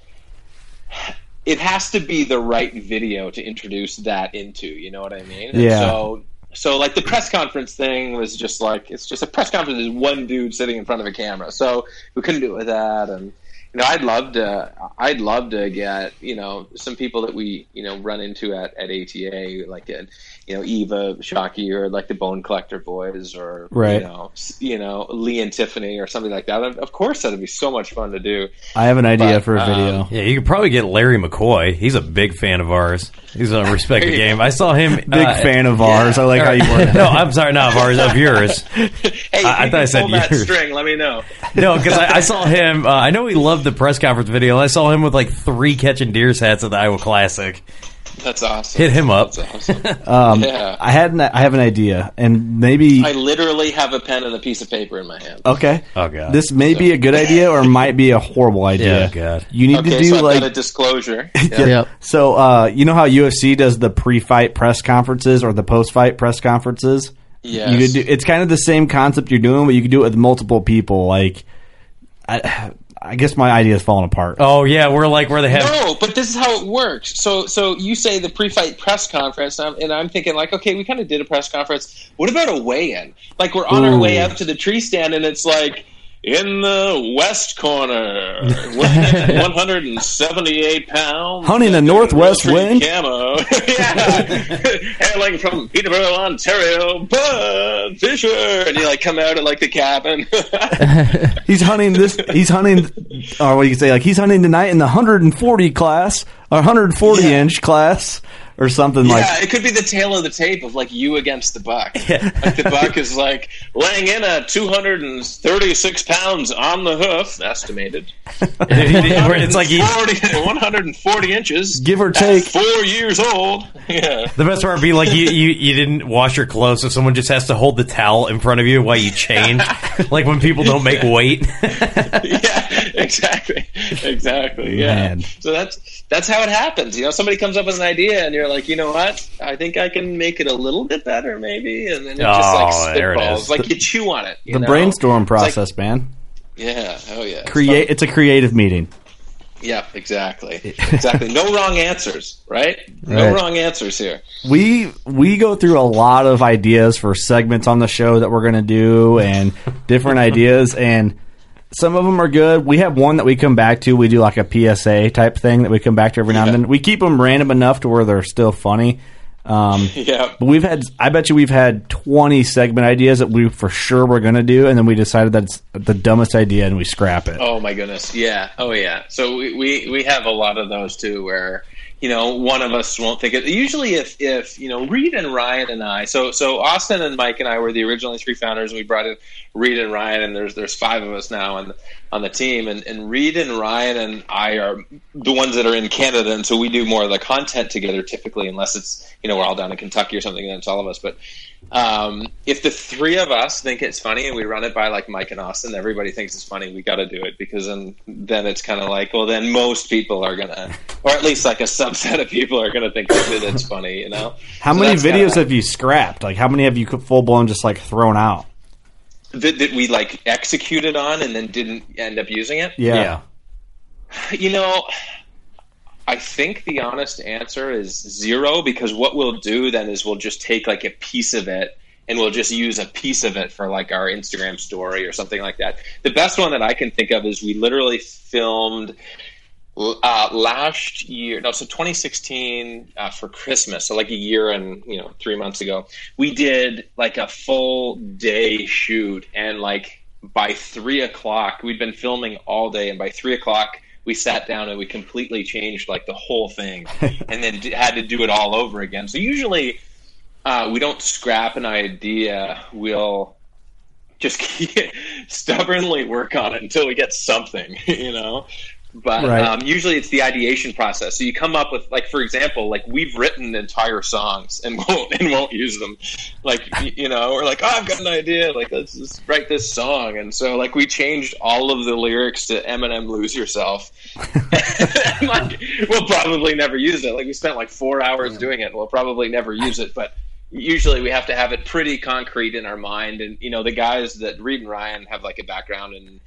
it has to be the right video to introduce that into you know what I mean And Yeah. so so like the press conference thing was just like it's just a press conference is one dude sitting in front of a camera so we couldn't do it with that and you know I'd love to I'd love to get you know some people that we you know run into at, at ATA like at you know Eva Shockey or like the Bone Collector Boys or Right. you know you know Lee and Tiffany or something like that. Of course, that'd be so much fun to do. I have an idea But, for a um, video. Yeah, you could probably get Larry McCoy. He's a big fan of ours. He's on Respect the Game. I saw him. Big fan of ours. I like how you word No, I'm sorry, not of ours, of yours. Hey, if I- I thought I said pull that yours. string. Let me know. No, because I, I saw him. Uh, I know he loved the press conference video. I saw him with like three catching deers hats at the Iowa Classic. That's awesome. Hit him up. That's awesome. Um, yeah. I had an, I have an idea, and maybe I literally have a pen and a piece of paper in my hand. okay. Oh god. This may be a good idea or might be a horrible idea. Yeah, God. You need okay, to do so I've like got a disclosure. Yeah. Yep. So, uh, you know how UFC does the pre-fight press conferences or the post-fight press conferences? Yes. You could do, it's kind of the same concept you're doing, but you could do it with multiple people. Like, I, I guess my idea is falling apart. Oh yeah, we're like where the have. No, but this is how it works. So, so you say the pre-fight press conference, and I'm, and I'm thinking like, okay, we kind of did a press conference. What about a weigh-in? Like we're on Ooh. our way up to the tree stand, and it's like in the west corner, 178 pounds. Hunting the northwest wind. Camo. yeah. Hailing from Peterborough, Ontario, Bud Fisher. And you like come out of like the cabin. he's hunting this. He's hunting, or what do you say? Like he's hunting tonight in the 140 class or 140 Yeah. inch class or something yeah, like. it could be the tail of the tape of like you against the buck. Like the buck is like laying in at 236 pounds on the hoof, estimated. it's like he, 140, 140 inches. Give or take. Four years old. Yeah. the best part would be like you, you you didn't wash your clothes, so someone just has to hold the towel in front of you while you change. like when people don't make weight. yeah, exactly, exactly. Yeah. Man. So that's that's how it happens. You know, somebody comes up with an idea, and you're like, you know what? I think I can make it a little bit better, maybe. And then it just Oh, like there it spitballs. is. Like you chew on it. you The know? brainstorm It's like- process, man. yeah. Oh yeah. Create. fun. It's a creative meeting. Yeah. Exactly. Exactly. No wrong answers. Right. No Right. wrong answers here. we we go through a lot of ideas for segments on the show that we're going to do and different ideas and some of them are good. We have one that we come back to. We do like a psa type thing that we come back to every now and then. We keep them random enough to where they're still funny. Um, Yeah. but we've had i bet you we've had 20 segment ideas that we for sure were going to do and then we decided that's the dumbest idea and we scrap it. Oh my goodness, yeah, oh yeah. So we, we we have a lot of those too, where you know one of us won't think it. Usually, if if you know Reed and Ryan and I, so so Austin and Mike and I were the originally three founders. We brought in Reed and Ryan, and there's there's five of us now on on the team. And, and Reed and Ryan and I are the ones that are in Canada, and so we do more of the content together typically, unless it's you know we're all down in Kentucky or something, then it's all of us. But um, if the three of us think it's funny and we run it by like Mike and Austin, everybody thinks it's funny. We got to do it because then then it's kind of like, well, then most people are gonna, or at least like a subset of people are gonna think that it's funny. You know? how So many videos kinda- have you scrapped like how many have you full blown just like thrown out that, that we like executed on and then didn't end up using it? yeah. You know, I think the honest answer is zero because what we'll do then is we'll just take like a piece of it and we'll just use a piece of it for like our Instagram story or something like that. The best one that I can think of is we literally filmed uh, last year, no, so 2016 uh, for Christmas, so like a year and you know three months ago, we did like a full day shoot, and like by three o'clock, we'd been filming all day, and by three o'clock, we sat down and we completely changed like the whole thing, and then d- had to do it all over again. So usually, uh, we don't scrap an idea; we'll just stubbornly work on it until we get something, you know. But Right. um, usually it's the ideation process. So you come up with, like, for example, like we've written entire songs and won't and won't use them. Like you know, we're like, oh, I've got an idea. Like let's just write this song. And so like we changed all of the lyrics to Eminem "Lose Yourself." and, like we'll probably never use it. Like we spent like four hours doing it. We'll probably never use it, but usually we have to have it pretty concrete in our mind and you know the guys that reed and ryan have like a background in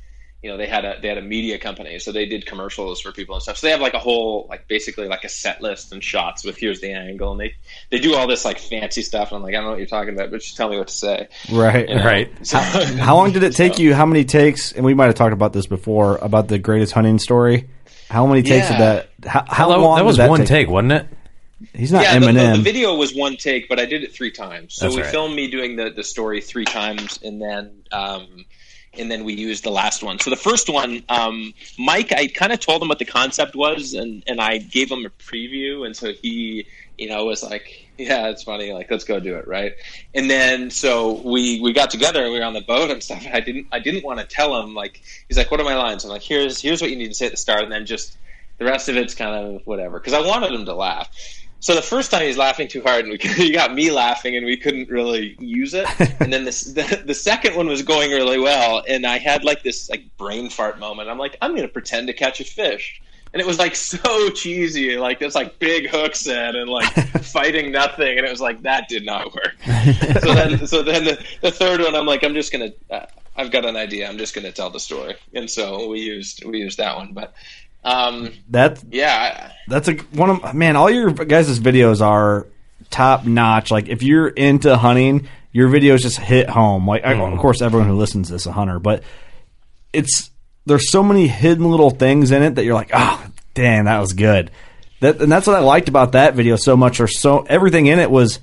you know they had a they had a media company so they did commercials for people and stuff so they have like a whole like basically like a set list and shots with here's the angle and they they do all this like fancy stuff and i'm like i don't know what you're talking about but just tell me what to say Right, You know? right. So- How long did it take you? How many takes? And we might have talked about this before about the greatest hunting story. How many takes Yeah. did that? How, how that, long? that did was that one take? take, wasn't it? He's not yeah, the, the, Eminem. the video was one take, but I did it three times. So That's we right. filmed me doing the, the story three times, and then um, and then we used the last one. So the first one, um, Mike, I kind of told him what the concept was, and and I gave him a preview, and so he, you know, was like, "Yeah, it's funny. Like, let's go do it, right?" And then so we we got together we were on the boat and stuff. And I didn't I didn't want to tell him like he's like, "What are my lines?" I'm like, "Here's here's what you need to say at the start," and then just the rest of it's kind of whatever because I wanted him to laugh. So the first time he was laughing too hard, and we, he got me laughing, and we couldn't really use it. And then this, the the second one was going really well, and I had like this like brain fart moment. I'm like, I'm going to pretend to catch a fish, and it was like so cheesy, like this like big hook set and like fighting nothing, and it was like that did not work. so then, so then the, the third one, I'm like, I'm just gonna. Uh, I've got an idea. I'm just going to tell the story, and so we used we used that one. But um, That's yeah, that's a one of man. All your guys' videos are top notch. Like if you're into hunting, your videos just hit home. Like I, of course, everyone who listens to this is a hunter, but it's there's so many hidden little things in it that you're like, oh, damn, that was good. That and that's what I liked about that video so much. Or so everything in it was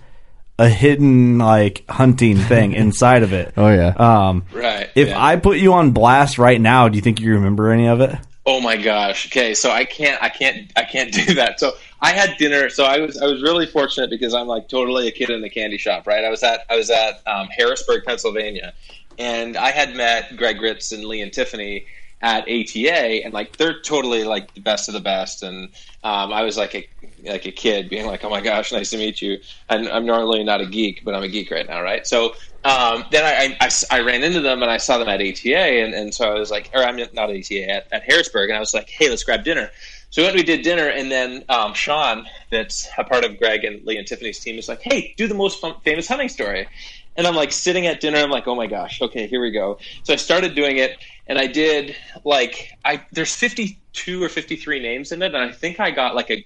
a hidden like hunting thing inside of it. Oh yeah. Um, Right, If yeah. I put you on blast right now, do you think you remember any of it? Oh my gosh. Okay, so I can't I can't I can't do that. So I had dinner. So I was I was really fortunate because I'm like totally a kid in the candy shop, right? I was at I was at um, Harrisburg, Pennsylvania, and I had met Greg Ritz and Lee and Tiffany at ATA, and like they're totally like the best of the best. And um, I was like a like a kid being like, "Oh my gosh, nice to meet you." And I'm normally not a geek, but I'm a geek right now, right? So um, then I, I, I- ran into them and I saw them at ATA, and, and so I was like, or I'm not at ATA at, at Harrisburg, and I was like, "Hey, let's grab dinner." So we went, we did dinner, and then um, Sean, that's a part of Greg and Lee and Tiffany's team, is like, "Hey, do the most fun, famous hunting story." And I'm like sitting at dinner. I'm like, "Oh my gosh, okay, here we go." So I started doing it, and I did like I there's 52 or 53 names in it, and I think I got like a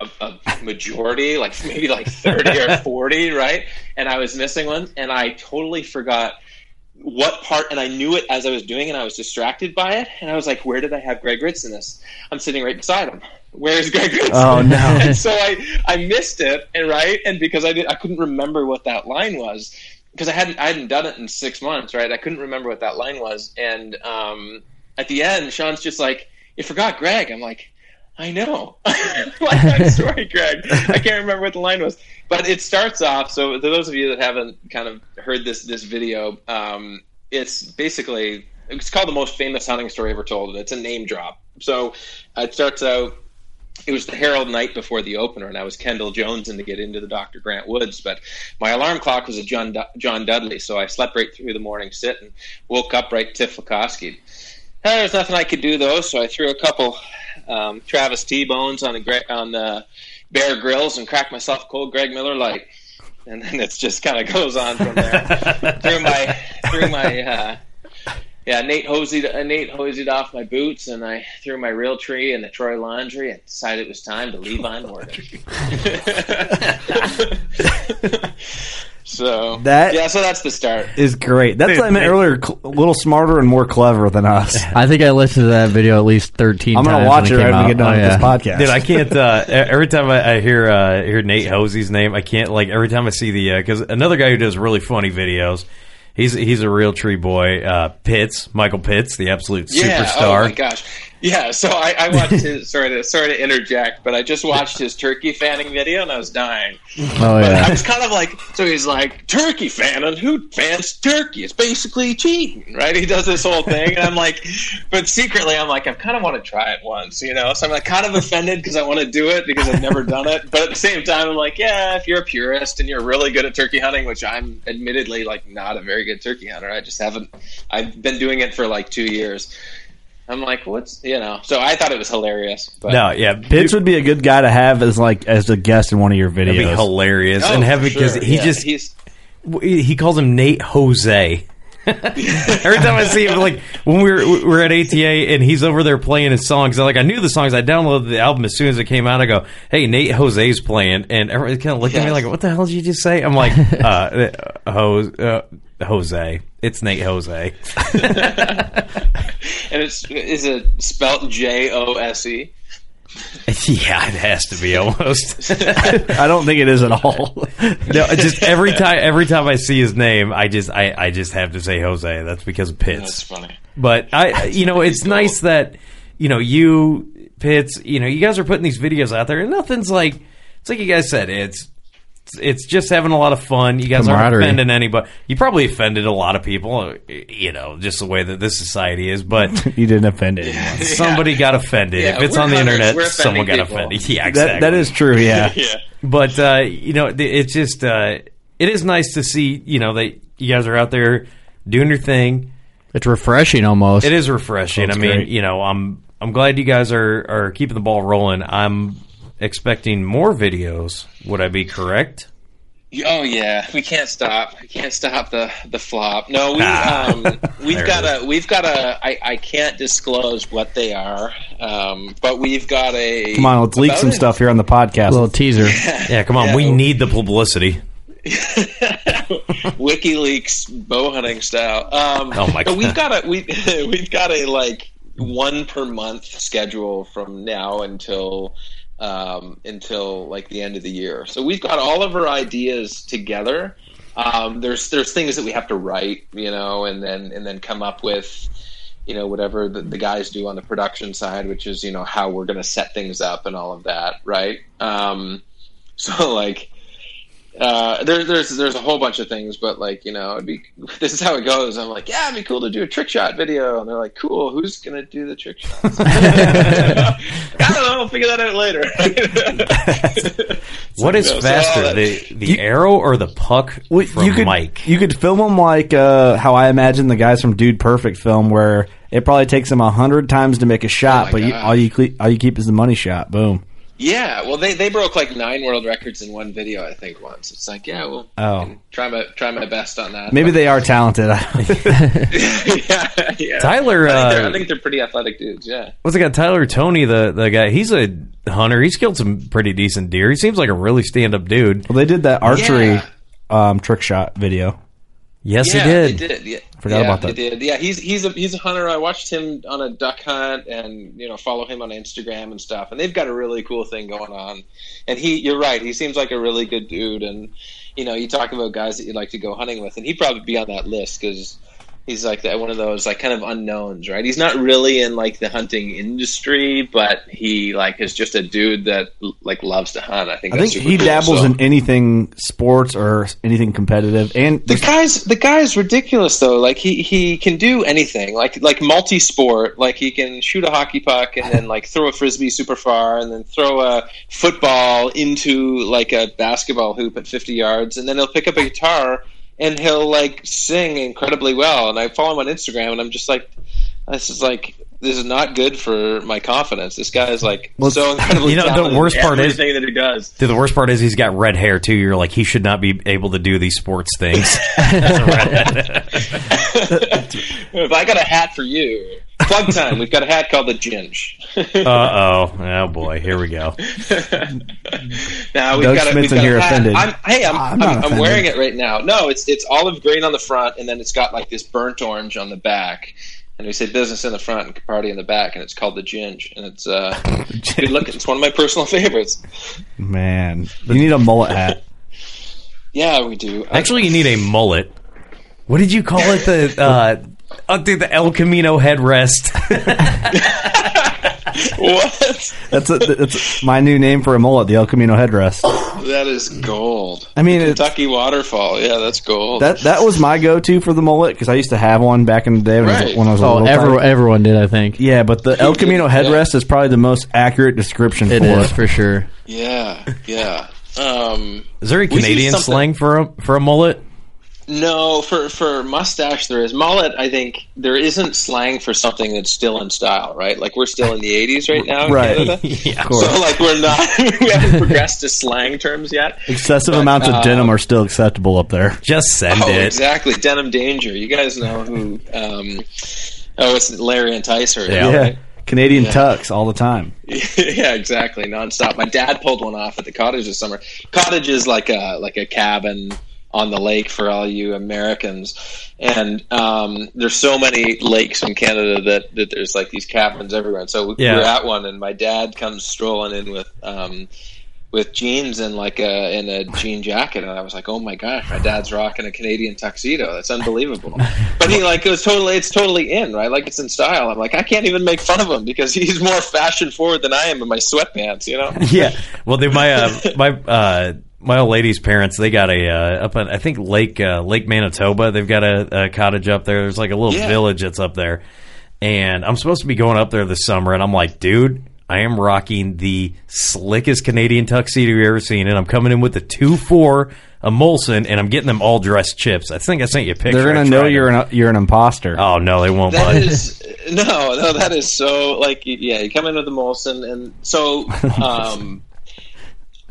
a, a majority, like maybe like 30 or 40, right? And I was missing one, and I totally forgot what part, and I knew it as I was doing it, and I was distracted by it, and I was like, "Where did I have Greg Ritz in this? I'm sitting right beside him. Where's Greg Ritz?" Oh, no. and so I I missed it, and right, and because I did, I couldn't remember what that line was because I hadn't I hadn't done it in six months, right? I couldn't remember what that line was, and um, at the end, Sean's just like, "You forgot Greg." I'm like. I know. story, Greg. I can't remember what the line was, but it starts off. So, to those of you that haven't kind of heard this this video, um, it's basically it's called the most famous hunting story ever told. It's a name drop. So, uh, it starts out. It was the Harold Knight before the opener, and I was Kendall Jones and to get into the Dr. Grant Woods. But my alarm clock was a John Du- John Dudley, so I slept right through the morning sit and woke up right Tiff Lakosky. Uh, There's nothing I could do though, so I threw a couple um, Travis T bones on Gre- on the Bear Grylls and crack myself cold Greg Miller Light, and then it just kind of goes on from there. through my through my uh, yeah Nate hoseyed uh, Nate hoseyed off my boots, and I threw my Realtree in the Troy Landry and decided it was time to leave on Morgan. so That- yeah, so that's the start. Is great. That's what I meant earlier. cl- A little smarter and more clever than us. I think I listened to that video at least thirteen. I'm gonna times watch when it right came when we out. get done Oh, with yeah. this podcast. Dude, I can't. Uh, e- every time I, I hear uh, hear Nate Hosie's name, I can't like every time I see the because another guy who does really funny videos. He's he's a Realtree boy. Uh, Pitts, Michael Pitts, the absolute Yeah, superstar. Oh my gosh. Yeah, so I, I watched his sorry to sorry to interject, but I just watched his turkey fanning video and I was dying. Oh But I was kind of like, so he's like, turkey fanning? Who fans turkey? It's basically cheating, right? He does this whole thing, and I'm like, but secretly, I'm like, I kind of want to try it once, you know? So I'm like kind of offended because I want to do it because I've never done it. But at the same time, I'm like, yeah, if you're a purist and you're really good at turkey hunting, which I'm admittedly like not a very good turkey hunter, I just haven't, I've been doing it for like two years. I'm like, what's, you know? So I thought it was hilarious. But no, yeah, Pitts would be a good guy to have as like as a guest in one of your videos. That'd be hilarious. Oh, and have because sure. he Yeah, just he's he calls him Nate Jose. Every time I see him, like when we were we were at ATA and he's over there playing his songs, I like I knew the songs. I downloaded the album as soon as it came out. I go, "Hey, Nate Jose's playing," and everybody kind of looked at me like, "What the hell did you just say?" I'm like, uh, uh, Jose, uh, Jose. It's Nate Jose." and it's is it spelt J O S E? yeah, it has to be almost. I don't think it is at all. no, just every time every time I see his name, I just I, I just have to say Jose. That's because of Pitts. That's funny. But I, you know, it's nice that you know you Pitts. You know, you guys are putting these videos out there, and nothing's like it's like you guys said. It's it's just having a lot of fun. You guys aren't Camaraderie. offending anybody. You probably offended a lot of people. You know, just the way that this society is. But you didn't offend anyone. somebody got offended. Yeah, if it's we're on the hunters. internet, We're someone got offending people. offended. Yeah, exactly. That, that is true. Yeah. yeah. But uh, you know, th- it's just uh, it is nice to see you know that you guys are out there doing your thing. It's refreshing almost. It is refreshing. That's I mean, great. you know, I'm I'm glad you guys are are keeping the ball rolling. I'm expecting more videos. Would I be correct? Oh yeah, we can't stop. We can't stop the the flop. No, we Ah. um, we've got a we've got a. I, I can't disclose what they are, um, but we've got a. Come on, let's leak some it. stuff here on the podcast. A little teaser. Yeah, come on. We need the publicity. WikiLeaks bow hunting style. Um, Oh, my god, we've got a we we've got a like one per month schedule from now until um, until like the end of the year. So we've got all of our ideas together. Um, there's there's things that we have to write, you know, and then and then come up with you know whatever the, the guys do on the production side, which is you know how we're going to set things up and all of that, right? Um, so like uh, there, there's there's a whole bunch of things, but like you know, it'd be this is how it goes. I'm like, yeah, it'd be cool to do a trick shot video, and they're like, cool. Who's gonna do the trick shots? I don't. I'll figure that out later. What is So, faster, the the arrow or the puck Well, from you could Mike? you could film them like uh, how I imagine the guys from Dude Perfect film, where it probably takes them a hundred times to make a shot, Oh but you, all you cle- all you keep is the money shot. Boom. Yeah, well, they, they broke like nine world records in one video, I think once. It's like, yeah, well, Oh. try my try my best on that. Maybe But- they are talented. yeah, yeah. Tyler, I think, they're, uh, I think they're pretty athletic dudes. Yeah. What's the guy? Tyler Toney, the the guy. He's a hunter. He's killed some pretty decent deer. He seems like a really stand up dude. well, they did that archery Yeah. um, trick shot video. Yes, yeah, he did. Did. Yeah. Forgot yeah, about that. Did. Yeah, he's he's a he's a hunter. I watched him on a duck hunt, and you know follow him on Instagram and stuff. And they've got a really cool thing going on. And he, you're right. He seems like a really good dude. And you know, you talk about guys that you'd like to go hunting with, and he'd probably be on that list because he's like that one of those like kind of unknowns, right? He's not really in like the hunting industry, but he like is just a dude that like loves to hunt. I think. I think he cool. dabbles So- in anything sports or anything competitive, and the guy's the guy's ridiculous though. Like he he can do anything. Like like multi sport. Like he can shoot a hockey puck and then like throw a frisbee super far and then throw a football into like a basketball hoop at fifty yards and then he'll pick up a guitar and he'll like sing incredibly well. And I follow him on Instagram and I'm just like, this is like. This is not good for my confidence. This guy is like Well, so incredibly. you know, the worst at part is- everything that he does. Dude, the worst part is he's got red hair too. You're like he should not be able to do these sports things. As a redhead. if I got a hat for you, plug time. We've got a hat called the Ginge. uh oh, oh boy, here we go. now we've Doug got a, Schmidt's we've got here a hat. offended. I'm, hey, I'm, I'm I'm, I'm, wearing it right now. No, it's it's olive green on the front, and then it's got like this burnt orange on the back. And we say business in the front and party in the back, and it's called the Ginge, and it's uh, good looking. It's one of my personal favorites. man, you need a mullet hat. Yeah, we do. Actually, you need a mullet. What did you call it? The uh, oh, dude, the El Camino headrest. what? That's a, that's my new name for a mullet, the El Camino headrest. That is gold. I mean, it's- Kentucky waterfall. Yeah, that's gold. That that was my go-to for the mullet because I used to have one back in the day when, I, was, when I was a Oh, little everyone, everyone did, I think. Yeah, but the El Camino headrest is probably the most accurate description It for is it. for sure. yeah, yeah. Um, Is there a Canadian slang for a for a mullet? No, for for mustache there is mullet. I think there isn't slang for something that's still in style, right? Like we're still in the '80s right now, in Right. Canada. Yeah. So like we're not, we haven't progressed to slang terms yet. Excessive But, amounts of uh, denim are still acceptable up there. Just send Oh, it. exactly. Denim Danger. You guys know who? Um, oh, it's Larry Enticer. Yeah. Yeah, right? Canadian Yeah. tux all the time. yeah, exactly, nonstop. My dad pulled one off at the cottage this summer. Cottage is like a like a cabin on the lake for all you Americans, and um, there's so many lakes in Canada that, that there's like these cabins everywhere. And so we Yeah. we're at one, and my dad comes strolling in with. Um, with jeans and like a in a jean jacket, and I was like, "Oh my gosh, my dad's rocking a Canadian tuxedo. That's unbelievable." but he like it was totally, it's totally in, right? Like it's in style. I'm like, I can't even make fun of him because he's more fashion forward than I am in my sweatpants, you know? Yeah. Well, they, my uh, my uh, my old lady's parents they got a uh, up on I think Lake uh, Lake Manitoba. They've got a, a cottage up there. There's like a little Yeah. village that's up there, and I'm supposed to be going up there this summer. And I'm like, dude. I am rocking the slickest Canadian tuxedo you've ever seen, and I'm coming in with the two four a Molson, and I'm getting them all dressed chips. I think I sent you a picture. They're gonna know you're them. an you're an imposter. Oh no, they won't. That bud. is no, no. That is so like yeah. You come in with the Molson, and so um,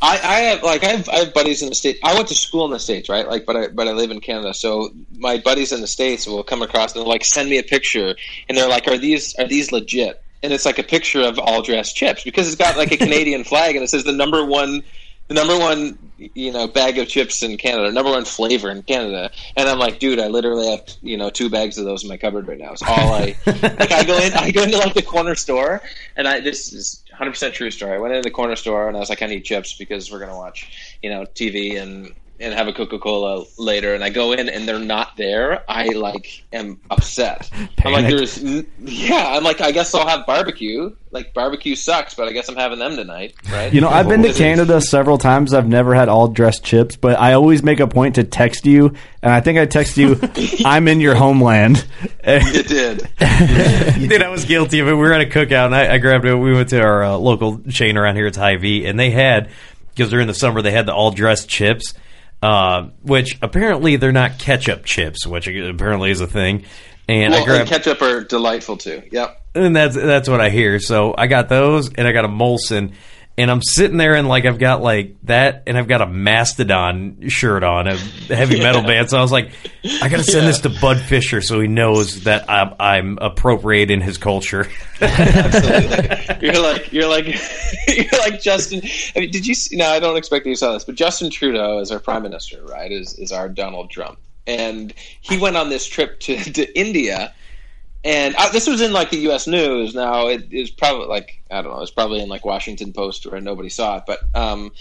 I, I have like I have, I have buddies in the states. I went to school in the states, right? Like, but I but I live in Canada, so my buddies in the states will come across and they'll like send me a picture, and they're like, "Are these are these legit?" And it's like a picture of all dressed chips because it's got like a Canadian flag and it says the number one the number one you know bag of chips in Canada, number one flavor in Canada, and I'm like, dude, I literally have you know two bags of those in my cupboard right now. It's all I like. I go in, I go into like the corner store, and I this is 100 percent true story. I went into the corner store and I was like, I need chips because we're gonna watch you know TV and and have a Coca Cola later, and I go in and they're not there, I like am upset. I'm like, there's, yeah, I'm like, I guess I'll have barbecue. Like barbecue sucks, but I guess I'm having them tonight, right? You know, I've been to Canada several times. I've never had all dressed chips, but I always make a point to text you, and I think I text you, "I'm in your homeland." you did, dude. I was guilty of it. We were at a cookout, and I, I grabbed it. We went to our uh, local chain around here. It's Hy-Vee, and they had because during the summer they had the all dressed chips. Uh, which apparently they're not ketchup chips, which apparently is a thing. And well, I grabbed and ketchup are delightful too. Yep. And that's that's what I hear. So I got those, and I got a Molson, and I'm sitting there and like I've got like that, and I've got a Mastodon shirt on, a heavy metal band. So I was like, I got to send yeah. this to Bud Fisher so he knows that I'm, I'm appropriating his culture. Absolutely. You're like you're like you're like Justin. I mean, did you? See, no, I don't expect that you saw this, but Justin Trudeau is our prime minister, right? Is is our Donald Trump, and he went on this trip to to India and uh, this was in like the U.S. news. Now it is probably like I don't know. It's probably in like Washington Post where nobody saw it. But um,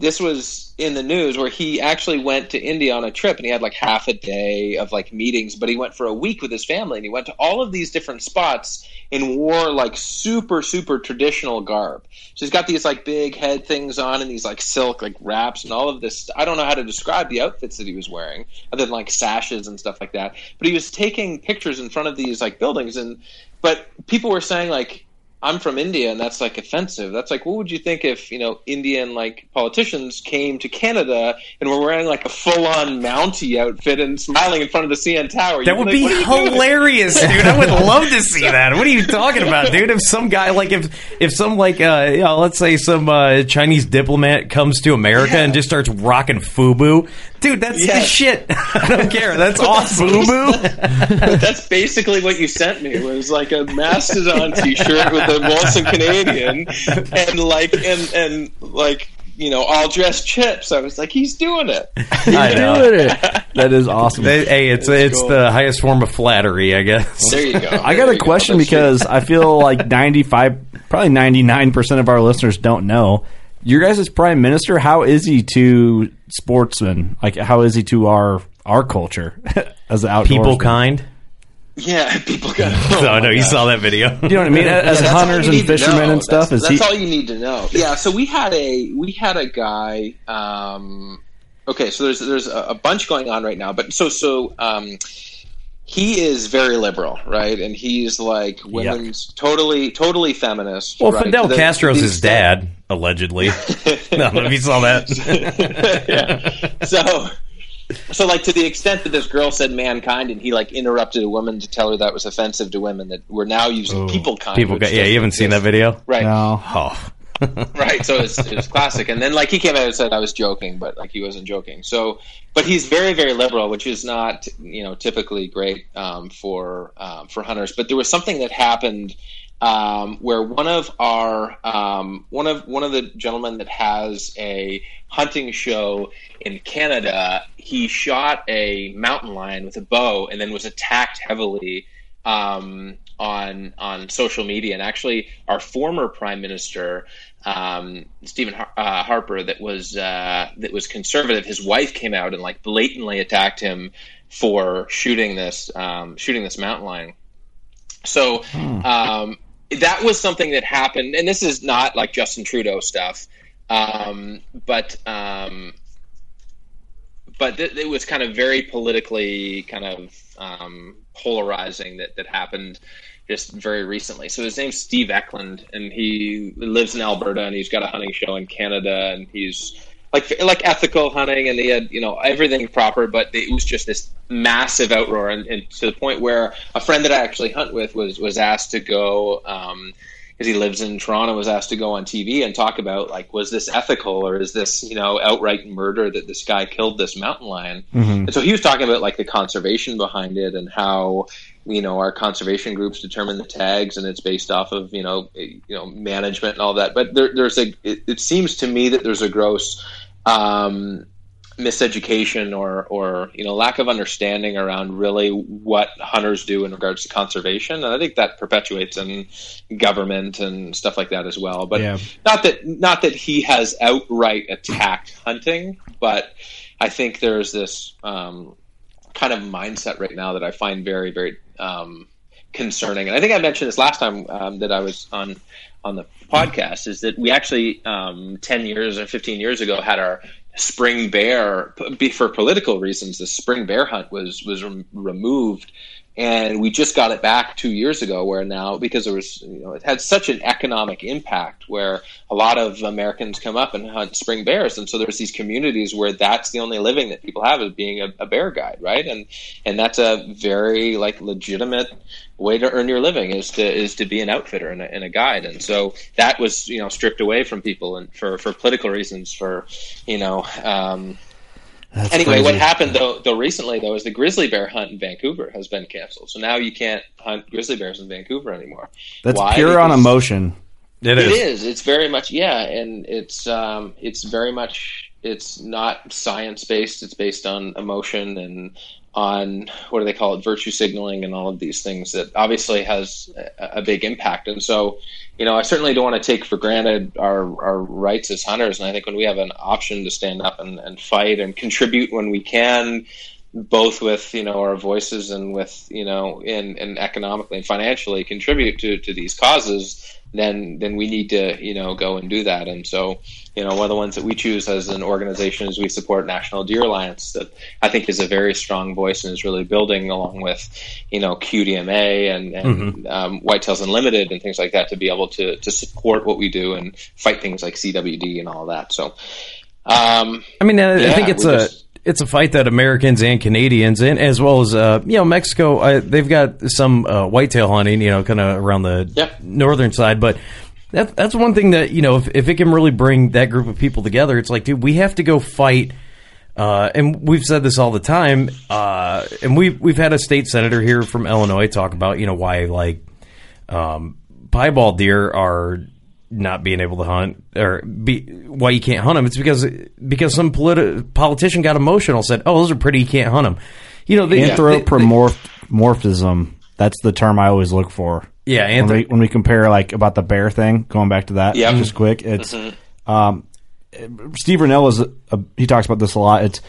this was in the news where he actually went to India on a trip and he had like half a day of like meetings. But he went for a week with his family and he went to all of these different spots and wore like super super traditional garb. So he's got these like big head things on and these like silk like wraps and all of this. I don't know how to describe the outfits that he was wearing other than like sashes and stuff like that. But he was taking pictures in front of these like buildings and but people were saying like I'm from India and that's like offensive. That's like, what would you think if, you know, Indian like politicians came to Canada and were wearing like a full on Mountie outfit and smiling in front of the CN Tower? That would like, be hilarious, dude. I would love to see that. What are you talking about, dude? If some guy, like, if, if some, like, uh, you know, let's say some uh, Chinese diplomat comes to America yeah. and just starts rocking FUBU, dude, that's yes. the shit. I don't care. That's awesome. FUBU? that's basically what you sent me. Was like a Mastodon t shirt with a Molson Canadian, and like and and like you know all dressed chips. I was like, he's doing it. He's doing it. That is awesome. Hey, it's it's, it's cool. the highest form of flattery, I guess. There you go. I got a question because I feel like ninety five, probably ninety nine percent of our listeners don't know. Your guys' prime minister, how is he to sportsmen? Like, how is he to our our culture as outdoors? People kind. Yeah, people got. Oh no, no, you saw that video. you know what I mean? As yeah, hunters and fishermen and stuff, that's, is that's he... all you need to know. Yeah, so we had a we had a guy. Um, okay, so there's there's a, bunch going on right now, but so so um, he is very liberal, right? And he's like women's Yuck. totally totally feminist. Well, right? Fidel the, Castro's his dad, allegedly. no, if you saw that. yeah. So so like to the extent that this girl said mankind and he like interrupted a woman to tell her that was offensive to women that we're now using Ooh. people kind people yeah you haven't seen that video right no. oh right so it's it classic. And then like he came out and said i was joking but like he wasn't joking. So but he's very very liberal which is not you know typically great um, for um, for hunters. But there was something that happened um, where one of our um, one of one of the gentlemen that has a hunting show in Canada, he shot a mountain lion with a bow and then was attacked heavily um, on on social media. And actually, our former prime minister um, Stephen Har- uh, Harper, that was uh, that was conservative, his wife came out and like blatantly attacked him for shooting this um, shooting this mountain lion. So. Hmm. Um, that was something that happened, and this is not like Justin Trudeau stuff, um, but um, but th- it was kind of very politically kind of um, polarizing that that happened just very recently. So his name's Steve Ecklund, and he lives in Alberta, and he's got a hunting show in Canada, and he's like like ethical hunting, and he had you know everything proper, but it was just this massive outroar, and, and to the point where a friend that I actually hunt with was was asked to go. Um, because he lives in Toronto, was asked to go on TV and talk about like, was this ethical or is this you know outright murder that this guy killed this mountain lion? Mm-hmm. And so he was talking about like the conservation behind it and how you know our conservation groups determine the tags and it's based off of you know you know management and all that. But there, there's a it, it seems to me that there's a gross um, miseducation or or you know lack of understanding around really what hunters do in regards to conservation and i think that perpetuates in government and stuff like that as well but Yeah. not that not that he has outright attacked hunting but i think there's this um, kind of mindset right now that i find very very um, concerning. And i think i mentioned this last time um, that i was on on the podcast is that we actually um, 10 years or 15 years ago had our spring bear for political reasons the spring bear hunt was was rem- removed and we just got it back two years ago where now because there was you know it had such an economic impact where a lot of americans come up and hunt spring bears. And so there's these communities where that's the only living that people have is being a, a bear guide right? And and that's a very like legitimate way to earn your living is to is to be an outfitter and a, and a guide. And so that was you know stripped away from people and for for political reasons for you know um That's anyway, crazy. what happened though, though recently though is the grizzly bear hunt in Vancouver has been canceled. So now you can't hunt grizzly bears in Vancouver anymore. That's Why? pure on emotion. It It is. is. It's very much yeah, and it's um, it's very much it's not science based. It's based on emotion and on what do they call it, virtue signaling, and all of these things that obviously has a, a big impact. And so, you know, I certainly don't want to take for granted our our rights as hunters. And I think when we have an option to stand up and, and fight and contribute when we can, both with you know our voices and with you know and, and economically and financially contribute to, to these causes then then we need to you know go and do that. And so you know one of the ones that we choose as an organization is we support National Deer Alliance that I think is a very strong voice and is really building along with you know QDMA and, and um, Whitetails Unlimited and things like that to be able to to support what we do and fight things like CWD and all that. So um, I mean, I, I think it's a just- it's a fight that Americans and Canadians, and as well as uh, you know Mexico, uh, they've got some uh, whitetail hunting, you know, kind of around the Yep. northern side. But that, that's one thing that you know, if, if it can really bring that group of people together, it's like, dude, we have to go fight. Uh, and we've said this all the time, uh, and we've we've had a state senator here from Illinois talk about you know why like um, piebald deer are not being able to hunt or be why you can't hunt them. It's because because some politi- politician got emotional, said, "Oh, those are pretty, you can't hunt them." You know, the, Anthropomorphism. That's the term I always look for. Yeah, when we, when we compare like about the bear thing, going back to that, Yep. just quick. It's Mhm. um, Steve Rinella is a, he talks about this a lot. It's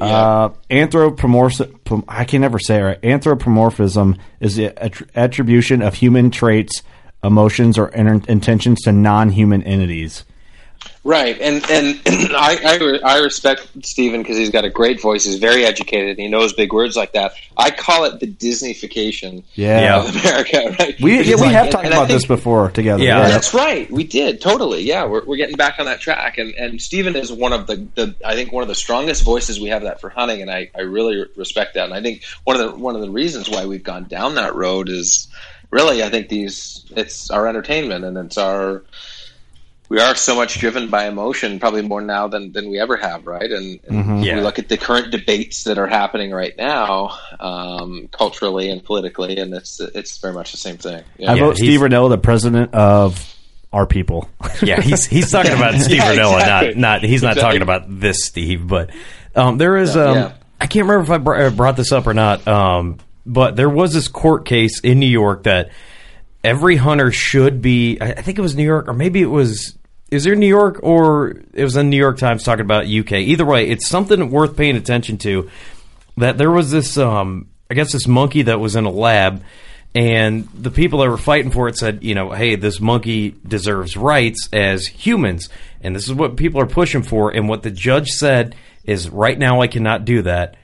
uh, anthropomorphism. I can never say it right. Anthropomorphism is the attr- attribution of human traits, emotions, or in- intentions to non-human entities. Right, and and I I, re- I respect Stephen because he's got a great voice. He's very educated. And he knows big words like that. I call it the Disneyfication Yeah. of America. Right? We yeah, we like- have and- talked and I about this before together. Yeah. That's right. We did totally. Yeah, we're, we're getting back on that track, and and Stephen is one of the, the I think one of the strongest voices we have that for hunting, and I, I really respect that. And I think one of the one of the reasons why we've gone down that road is really I think these it's our entertainment and it's our we are so much driven by emotion, probably more now than, than we ever have, right? And, and Mhm. Yeah. we look at the current debates that are happening right now, um, culturally and politically, and it's it's very much the same thing. Yeah. I Yeah, vote he's- Steve Rinella, the president of our people. yeah, he's he's talking about Steve Yeah, Rinella, exactly. not not he's not Exactly. talking about this Steve, but um, there is Yeah, um, yeah. I can't remember if I br- uh, brought this up or not, um, but there was this court case in New York that every hunter should be. I think it was New York, or maybe it was. Is there New York or it was in the New York Times talking about UK? Either way, it's something worth paying attention to. That there was this, um, I guess, this monkey that was in a lab, and the people that were fighting for it said, you know, hey, this monkey deserves rights as humans, and this is what people are pushing for. And what the judge said is, right now, I cannot do that.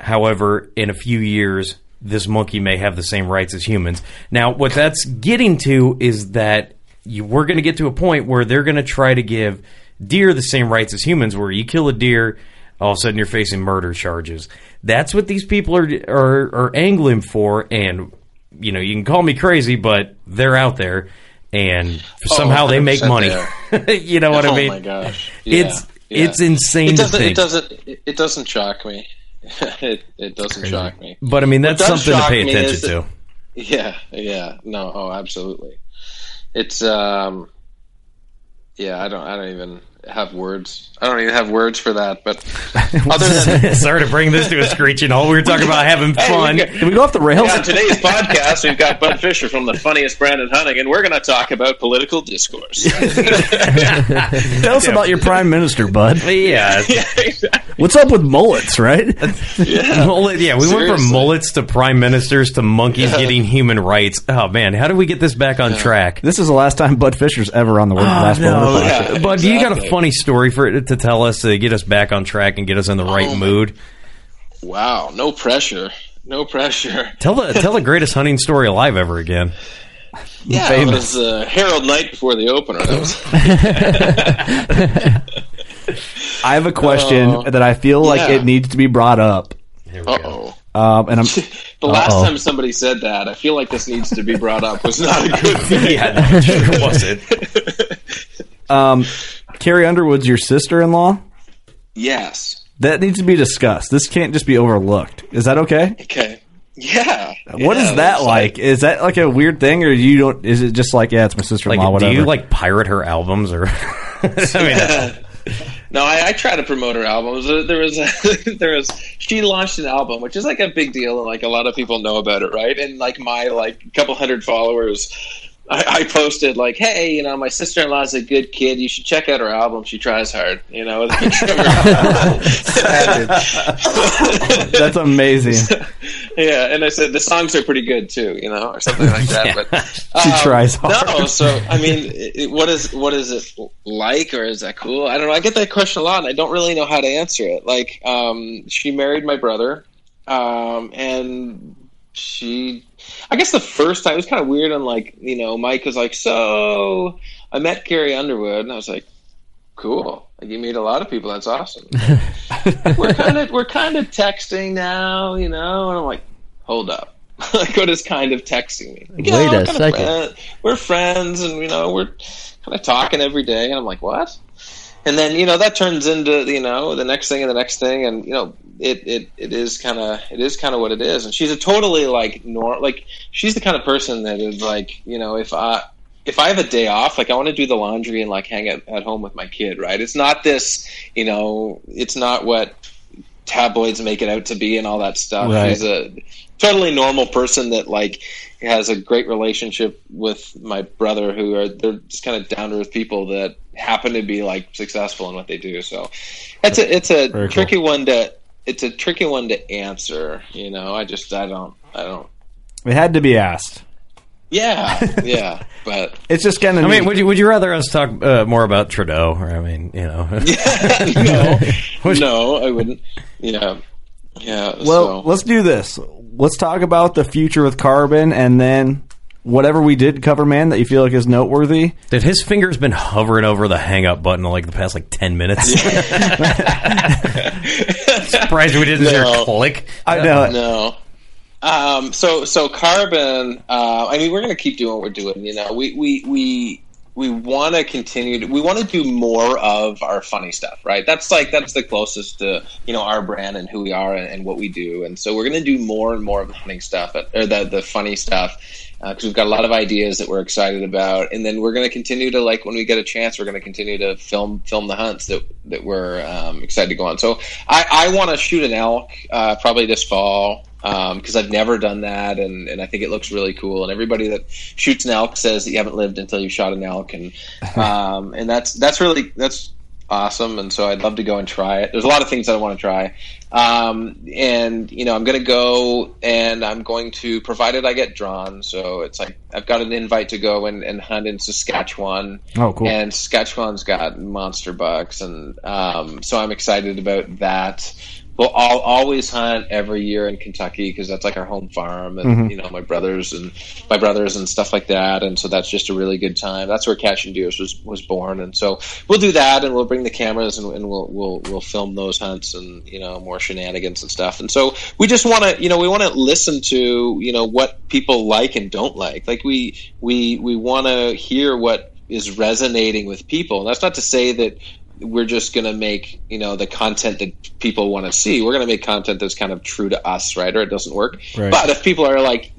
However, in a few years, this monkey may have the same rights as humans. Now, what that's getting to is that you, we're going to get to a point where they're going to try to give deer the same rights as humans, where you kill a deer, all of a sudden you're facing murder charges. That's what these people are are, are angling for, and you know you can call me crazy, but they're out there. and oh, somehow they make 100% money. you know what oh I mean? my gosh, yeah, It's yeah. it's insane It doesn't. It doesn't. It doesn't shock me. it it doesn't shock me. But I mean, that's something to pay attention to. that- Yeah, yeah. No, oh, absolutely. It's um, yeah. I don't. I don't even have words. I don't even have words for that. But other than Sorry to bring this to a screeching halt. We were talking about having Hey, fun. got- Did we go off the rails? Yeah, on today's podcast, we've got Bud Fisher from the funniest brand in hunting, and we're going to talk about political discourse. Tell us about your prime minister, bud. Yeah, What's up with mullets, right? yeah. Mullet, yeah, we went from mullets to prime ministers to monkeys getting human rights. Oh man, how do we get this back on track? This is the last time Bud Fisher's ever on the oh, last no, Bowhunter yeah. podcast. Bud, you got a exactly. Funny story for it to tell us to get us back on track and get us in the right Oh, mood. wow, no pressure. No pressure. Tell the tell the greatest hunting story alive ever again. Yeah, Famous. it was uh, Harold Knight before the opener. That was, I have a question Oh. that I feel like Yeah. it needs to be brought up. Uh oh. Um, and I'm The last Uh-oh. time somebody said that, I feel like this needs to be brought up. Was not a good thing. Yeah, no, sure was it. Um, Carrie Underwood's your sister-in-law. Yes. That needs to be discussed. This can't just be overlooked. Is that okay? Okay. Yeah. What is Yeah, that it's like? Is that like a weird thing, or you don't? Is it just like, yeah, it's my sister-in-law, Like, do you like pirate her albums or? I mean, that's- No, I, I try to promote her albums. There there was, a, there was, she launched an album, which is like a big deal, and like a lot of people know about it, right? And like my like couple hundred followers, I, I posted like, hey, you know, my sister in law's a good kid. You should check out her album. She tries hard, you know. with a picture of her. That's amazing. yeah, and I said the songs are pretty good too, you know, or something like that. But She um, tries hard. No, so I mean, it, what is what is it like, or is that cool? I don't know. I get that question a lot, and I don't really know how to answer it. Like, um, she married my brother, um, and she, I guess the first time it was kind of weird. And like, you know, Mike was like, "So I met Carrie Underwood," and I was like, "Cool." Like you meet a lot of people. That's awesome. we're kind of we're kind of texting now, you know, and I'm like, hold up. like what is kind of texting me? Like, Wait we're a second. friend- we're friends, and you know, we're kind of talking every day, and I'm like, what? And then you know that turns into you know the next thing and the next thing, and you know it it, it is kind of it is kind of what it is. And she's a totally like nor like she's the kind of person that is like you know if I if I have a day off, like I want to do the laundry and like hang at, at home with my kid, right? It's not this, you know, it's not what tabloids make it out to be and all that stuff. Right. She's a totally normal person that like has a great relationship with my brother who are they're just kind of down to earth people that happen to be like successful in what they do. So it's a it's a Very cool. tricky one to it's a tricky one to answer, you know. I just I don't I don't It had to be asked. yeah, yeah, but It's just kind of. I mean, would you would you rather us talk uh, more about Trudeau? Or I mean, you know, no, no, I wouldn't. Yeah, yeah. well, so. let's do this. Let's talk about the future with carbon, and then whatever we did cover, man, that you feel like is noteworthy. that his finger's been hovering over the hang up button like the past like ten minutes. Surprised we didn't hear No. a click. I know. it. No. Um, so so carbon. Uh, I mean, we're going to keep doing what we're doing. You know, we we we we want to continue. To, we want to do more of our funny stuff, right? That's like that's the closest to you know our brand and who we are and, and what we do. And so we're going to do more and more of the funny stuff or the the funny stuff because we've got a lot of ideas that we're excited about. And then we're going to continue to like when we get a chance, we're going to continue to film film the hunts that that we're um, excited to go on. So I, I want to shoot an elk uh, probably this fall because I've never done that, and, and I think it looks really cool. And everybody that shoots an elk says that you haven't lived until you've shot an elk, and um, and that's that's really that's awesome. And so I'd love to go and try it. There's a lot of things that I want to try, um, and you know I'm going to go and I'm going to provided I get drawn. So it's like I've got an invite to go and, and hunt in Saskatchewan. Oh, cool. And Saskatchewan's got monster bucks, and um, so I'm excited about that. We'll always hunt every year in Kentucky because that's like our home farm, and Mhm. you know my brothers and my brothers and stuff like that, and so that's just a really good time. That's where Catching Deers was was born, and so we'll do that, and we'll bring the cameras and, and we'll we'll we'll film those hunts and you know more shenanigans and stuff. And so we just want to you know we want to listen to you know what people like and don't like. Like we we we want to hear what is resonating with people. And that's not to say that we're just going to make you know the content that people want to see. We're going to make content that's kind of true to us, right? Or it doesn't work. Right. But if people are like,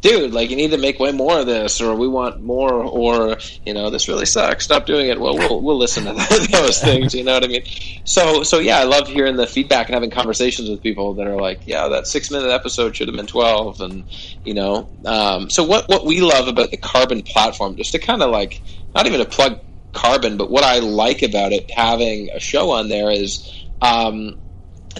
dude, like you need to make way more of this, or we want more, or you know, this really sucks. Stop doing it. Well, we'll we'll listen to those things. You know what I mean? So so yeah, I love hearing the feedback and having conversations with people that are like, yeah, that six minute episode should have been twelve, and you know. Um, so what what we love about the Carbon platform, just to kind of like not even to plug Carbon, but what I like about it having a show on there is. Um,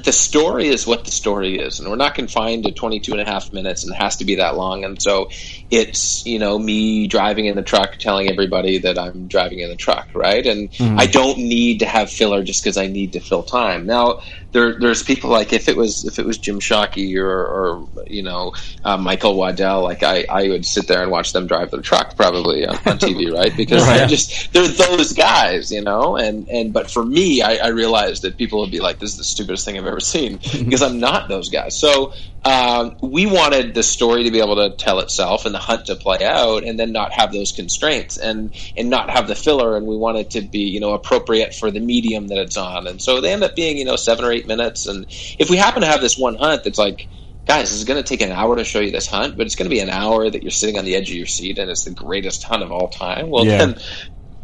the story is what the story is and we're not confined to 22 and a half minutes and it has to be that long and so it's you know me driving in the truck telling everybody that i'm driving in the truck right and Mhm. i don't need to have filler just because i need to fill time now there, there's people like if it was if it was Jim Shockey or, or you know uh, Michael Waddell, like I, I would sit there and watch them drive the truck probably on, on TV, right? Because Right. they're just they're those guys, you know. And and but for me, I, I realized that people would be like, "This is the stupidest thing I've ever seen," because I'm not those guys. So um, we wanted the story to be able to tell itself and the hunt to play out, and then not have those constraints and and not have the filler. And we wanted it to be you know appropriate for the medium that it's on. And so they end up being you know seven or eight minutes. And if we happen to have this one hunt that's like guys, this is going to take an hour to show you this hunt, but it's going to be an hour that you're sitting on the edge of your seat and it's the greatest hunt of all time. Well, Yeah. then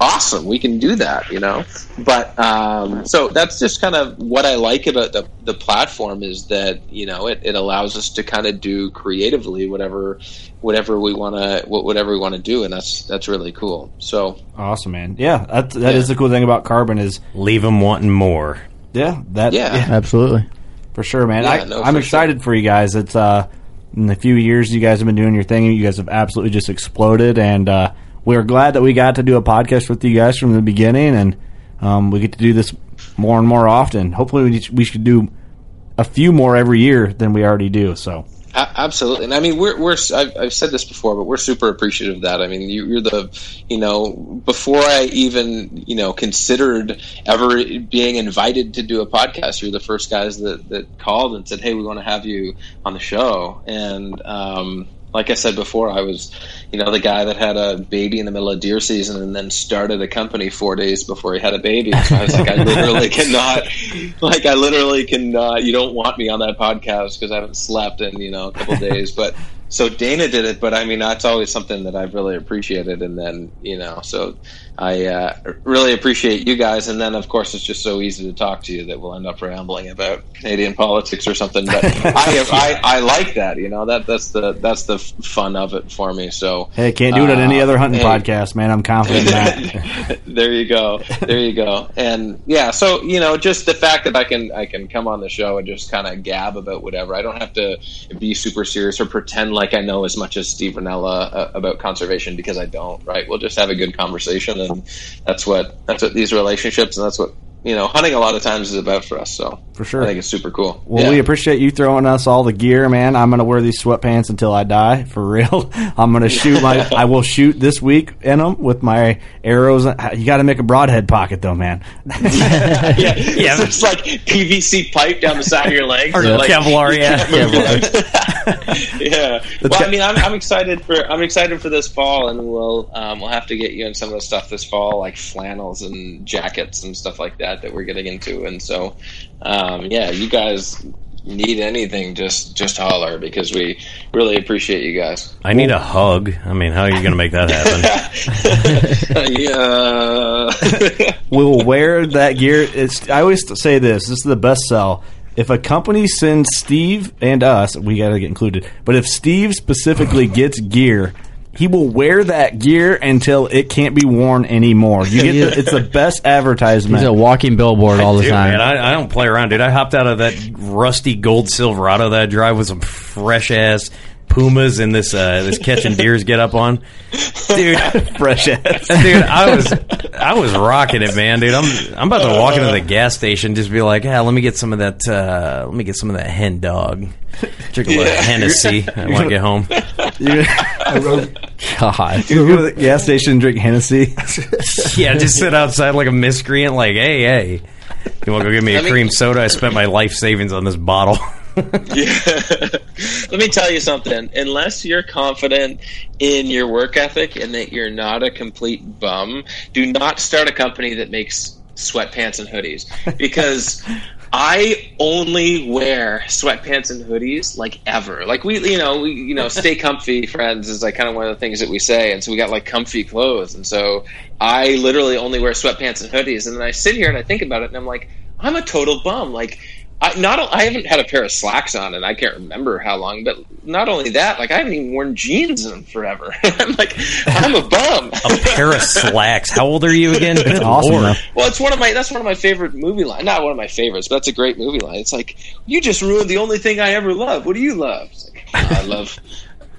awesome, we can do that, you know. But um, so that's just kind of what I like about the the platform is that you know it, it allows us to kind of do creatively whatever whatever we want to whatever we want to do, and that's that's really cool. So Awesome, man. Yeah, that that is the cool thing about Carbon is leave them wanting more. Yeah, that Yeah. Absolutely. for sure, man. Yeah, I, no, I'm for excited for you guys. It's uh, in the few years you guys have been doing your thing, you guys have absolutely just exploded, and uh, we're glad that we got to do a podcast with you guys from the beginning, and um, we get to do this more and more often. Hopefully, we we should do a few more every year than we already do. So. Absolutely, and I mean we're we're I've, I've said this before, but we're super appreciative of that. I mean you, you're the you know before I even you know considered ever being invited to do a podcast, you're the first guys that that called and said, hey, we want to have you on the show, and um, like I said before, I was you know the guy that had a baby in the middle of deer season and then started a company four days before he had a baby. So I was like, I literally cannot, like I literally cannot. You don't want me on that podcast because I haven't slept in you know a couple days, but. So Dana did it, but I mean that's always something that I've really appreciated, and then you know, so I uh, really appreciate you guys, and then of course it's just so easy to talk to you that we'll end up rambling about Canadian politics or something. But I, I I like that, you know that that's the that's the fun of it for me. So Hey, can't do it on any uh, other hunting hey, podcast, man. I'm confident in that. there you go there you go and yeah so you know just the fact that i can i can come on the show and just kind of gab about whatever i don't have to be super serious or pretend like i know as much as steve Rinella uh, about conservation because i don't right? We'll just have a good conversation and that's what that's what these relationships and that's what you know hunting a lot of times is about for us so For sure. i think it's super cool Well, Yeah. we appreciate you throwing us all the gear, man. I'm gonna wear these sweatpants until I die, for real. I'm gonna shoot my. I will shoot this week in them with my arrows. You got to make a broadhead pocket, though, man. yeah, yeah. It's like PVC pipe down the side of your leg. Or so, like, Kevlar, yeah. can't move it. yeah. Well, I mean, I'm, I'm excited for I'm excited for this fall, and we'll um, we'll have to get you in some of the stuff this fall, like flannels and jackets and stuff like that that we're getting into. And so, um, yeah, you guys need anything, just just holler because we really appreciate you guys. I need a hug. I mean, how are you going to make that happen? yeah. we'll wear that gear. It's. I always say this. This is the best sell. If a company sends Steve and us, we got to get included. But if Steve specifically gets gear, he will wear that gear until it can't be worn anymore. You get the, it's the best advertisement. He's a walking billboard all the Dude, time. man, I, I don't play around, dude. I hopped out of that rusty gold Silverado that I drive with some fresh ass Pumas and this uh, this catching deers get up on, dude. Fresh ass. dude, I was I was rocking it, man, dude. I'm I'm about to walk into the gas station, just be like, yeah, let me get some of that. Uh, let me get some of that hen dog. Drink a little Yeah. Hennessy. I want to get home. God, you go to the gas station and drink Hennessy. yeah, just sit outside like a miscreant. Like, hey, hey, you want to go get me a me- cream soda? I spent my life savings on this bottle. Let me tell you something. Unless you're confident in your work ethic and that you're not a complete bum, do not start a company that makes sweatpants and hoodies because I only wear sweatpants and hoodies like ever. Like we, you know, we, you know, stay comfy, friends is like kind of one of the things that we say, and so we got like comfy clothes, and so I literally only wear sweatpants and hoodies, and then I sit here and I think about it, and I'm like, I'm a total bum, like. I not I haven't had a pair of slacks on and I can't remember how long, but not only that, like I haven't even worn jeans in forever. I'm like I'm a bum. a pair of slacks. How old are you again? Good awesome, Lord. Well, it's one of my that's one of my favorite movie lines. Not one of my favorites, but that's a great movie line. It's like you just ruined the only thing I ever loved. What do you love? It's like, I love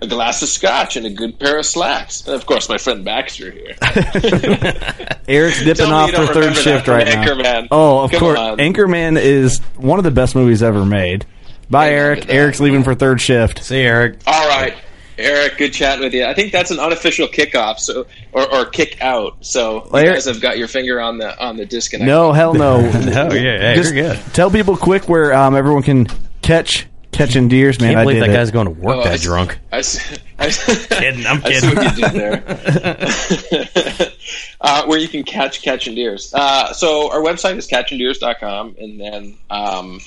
a glass of scotch and a good pair of slacks, and of course my friend Baxter here. Eric's dipping off you for third shift right from now. Anchorman. Oh, of Come course. on. Anchorman is one of the best movies ever made. Bye, Eric. Eric's leaving for third shift. See, Eric. All right, Eric, good chatting with you. I think that's an unofficial kickoff, so or, or kick out. So you Eric- guys have got your finger on the on the disconnect. No, hell no. No, yeah, yeah, Just you're good. Tell people quick where um, everyone can catch catching deers, man. Can't I believe did that it. guy's going to work Oh, that I- drunk. I, s- I s- Kidding, I'm I see kidding. what you did there. uh, where you can catch catching deers. Uh, so our website is catchingdeers.com, and then um,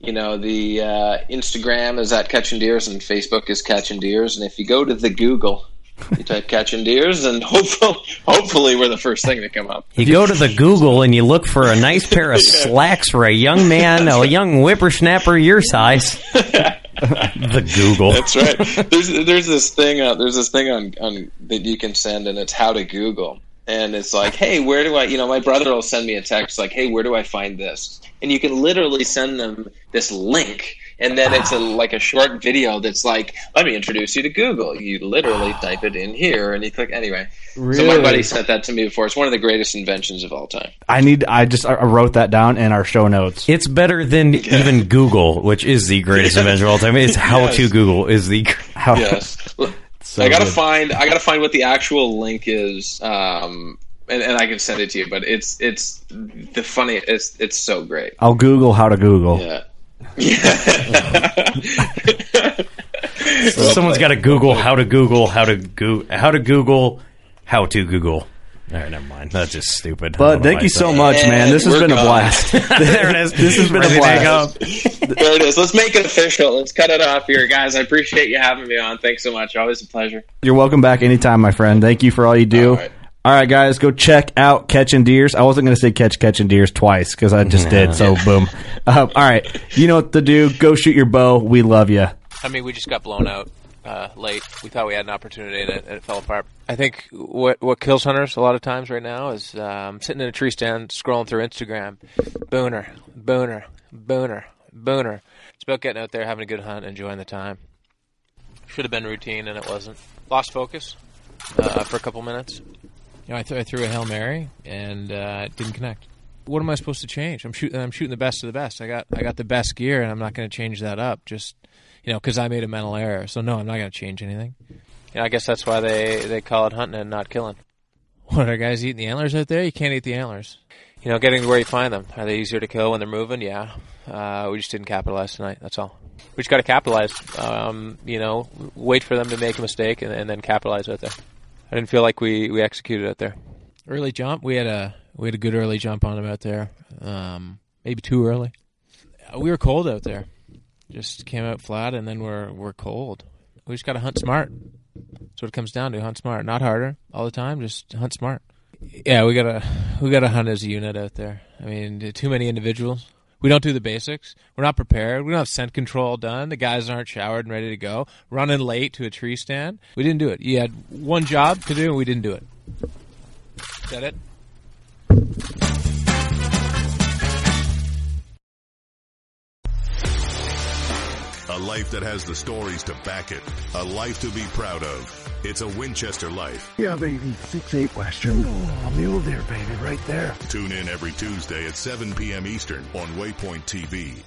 you know the uh, Instagram is at catching deers, and Facebook is catching deers. And if you go to the Google, you type catching deers, and hopefully, hopefully we're the first thing to come up. You go to the Google and you look for a nice pair of slacks for a young man, a young whippersnapper your size. the Google. That's right. There's there's this thing uh, there's this thing on on that you can send, and it's how to Google. And it's like, hey, where do I? You know, my brother will send me a text like, hey, where do I find this? And you can literally send them this link, and then it's a like a short video that's like, let me introduce you to Google. You literally type it in here, and you click anyway. So my buddy sent that to me before. It's one of the greatest inventions of all time. I need. I just I wrote that down in our show notes. It's better than even Google, which is the greatest invention of all time. It's how to Google is the How, yes. So I gotta good. find I gotta find what the actual link is, um, and, and I can send it to you. But it's it's the funny. It's it's so great. I'll Google how to Google. Yeah. Someone's got to Google how to Google how to go how to Google how to Google. All right, never mind. That's just stupid. But thank you so said much, man. This has We're been a gone. blast. there it is. This has been a Ready to blast. there it is. Let's make it official. Let's cut it off here, guys. I appreciate you having me on. Thanks so much. Always a pleasure. You're welcome back anytime, my friend. Thank you for all you do. All right. All right, guys, go check out Catching Deers. I wasn't going to say catch catching deers twice because I just did. So boom. Um, all right, you know what to do. Go shoot your bow. We love you. I mean, we just got blown out uh, late. We thought we had an opportunity, and it, and it fell apart. I think what what kills hunters a lot of times right now is um, sitting in a tree stand, scrolling through Instagram, booner, booner, booner, booner. It's about getting out there, having a good hunt, enjoying the time. Should have been routine, and it wasn't. Lost focus uh, for a couple minutes. You know, I, th- I threw a hail mary and uh, it didn't connect. What am I supposed to change? I'm shooting. I'm shooting the best of the best. I got I got the best gear, and I'm not going to change that up. Just you know, because I made a mental error. So no, I'm not going to change anything. You know, I guess that's why they they call it hunting and not killing. What are guys eating the antlers out there? You can't eat the antlers. You know, getting to where you find them. Are they easier to kill when they're moving? Yeah. Uh, we just didn't capitalize tonight. That's all. We just got to capitalize. Um, you know, wait for them to make a mistake and, and then capitalize out there. I didn't feel like we, we executed out there. Early jump, we had a we had a good early jump on them out there. Um, maybe too early. We were cold out there. Just came out flat, and then we're we're cold. We just got to hunt smart. That's what it comes down to. Hunt smart, not harder all the time. Just hunt smart. Yeah, we gotta we gotta hunt as a unit out there. I mean, too many individuals. We don't do the basics. We're not prepared. We don't have scent control done. The guys aren't showered and ready to go. Running late to a tree stand. We didn't do it. You had one job to do, and we didn't do it. Is that it? A life that has the stories to back it. A life to be proud of. It's a Winchester life. Yeah, baby. 6-8 Western. Oh, mule deer, baby, right there. Tune in every Tuesday at 7 p.m. Eastern on Waypoint TV.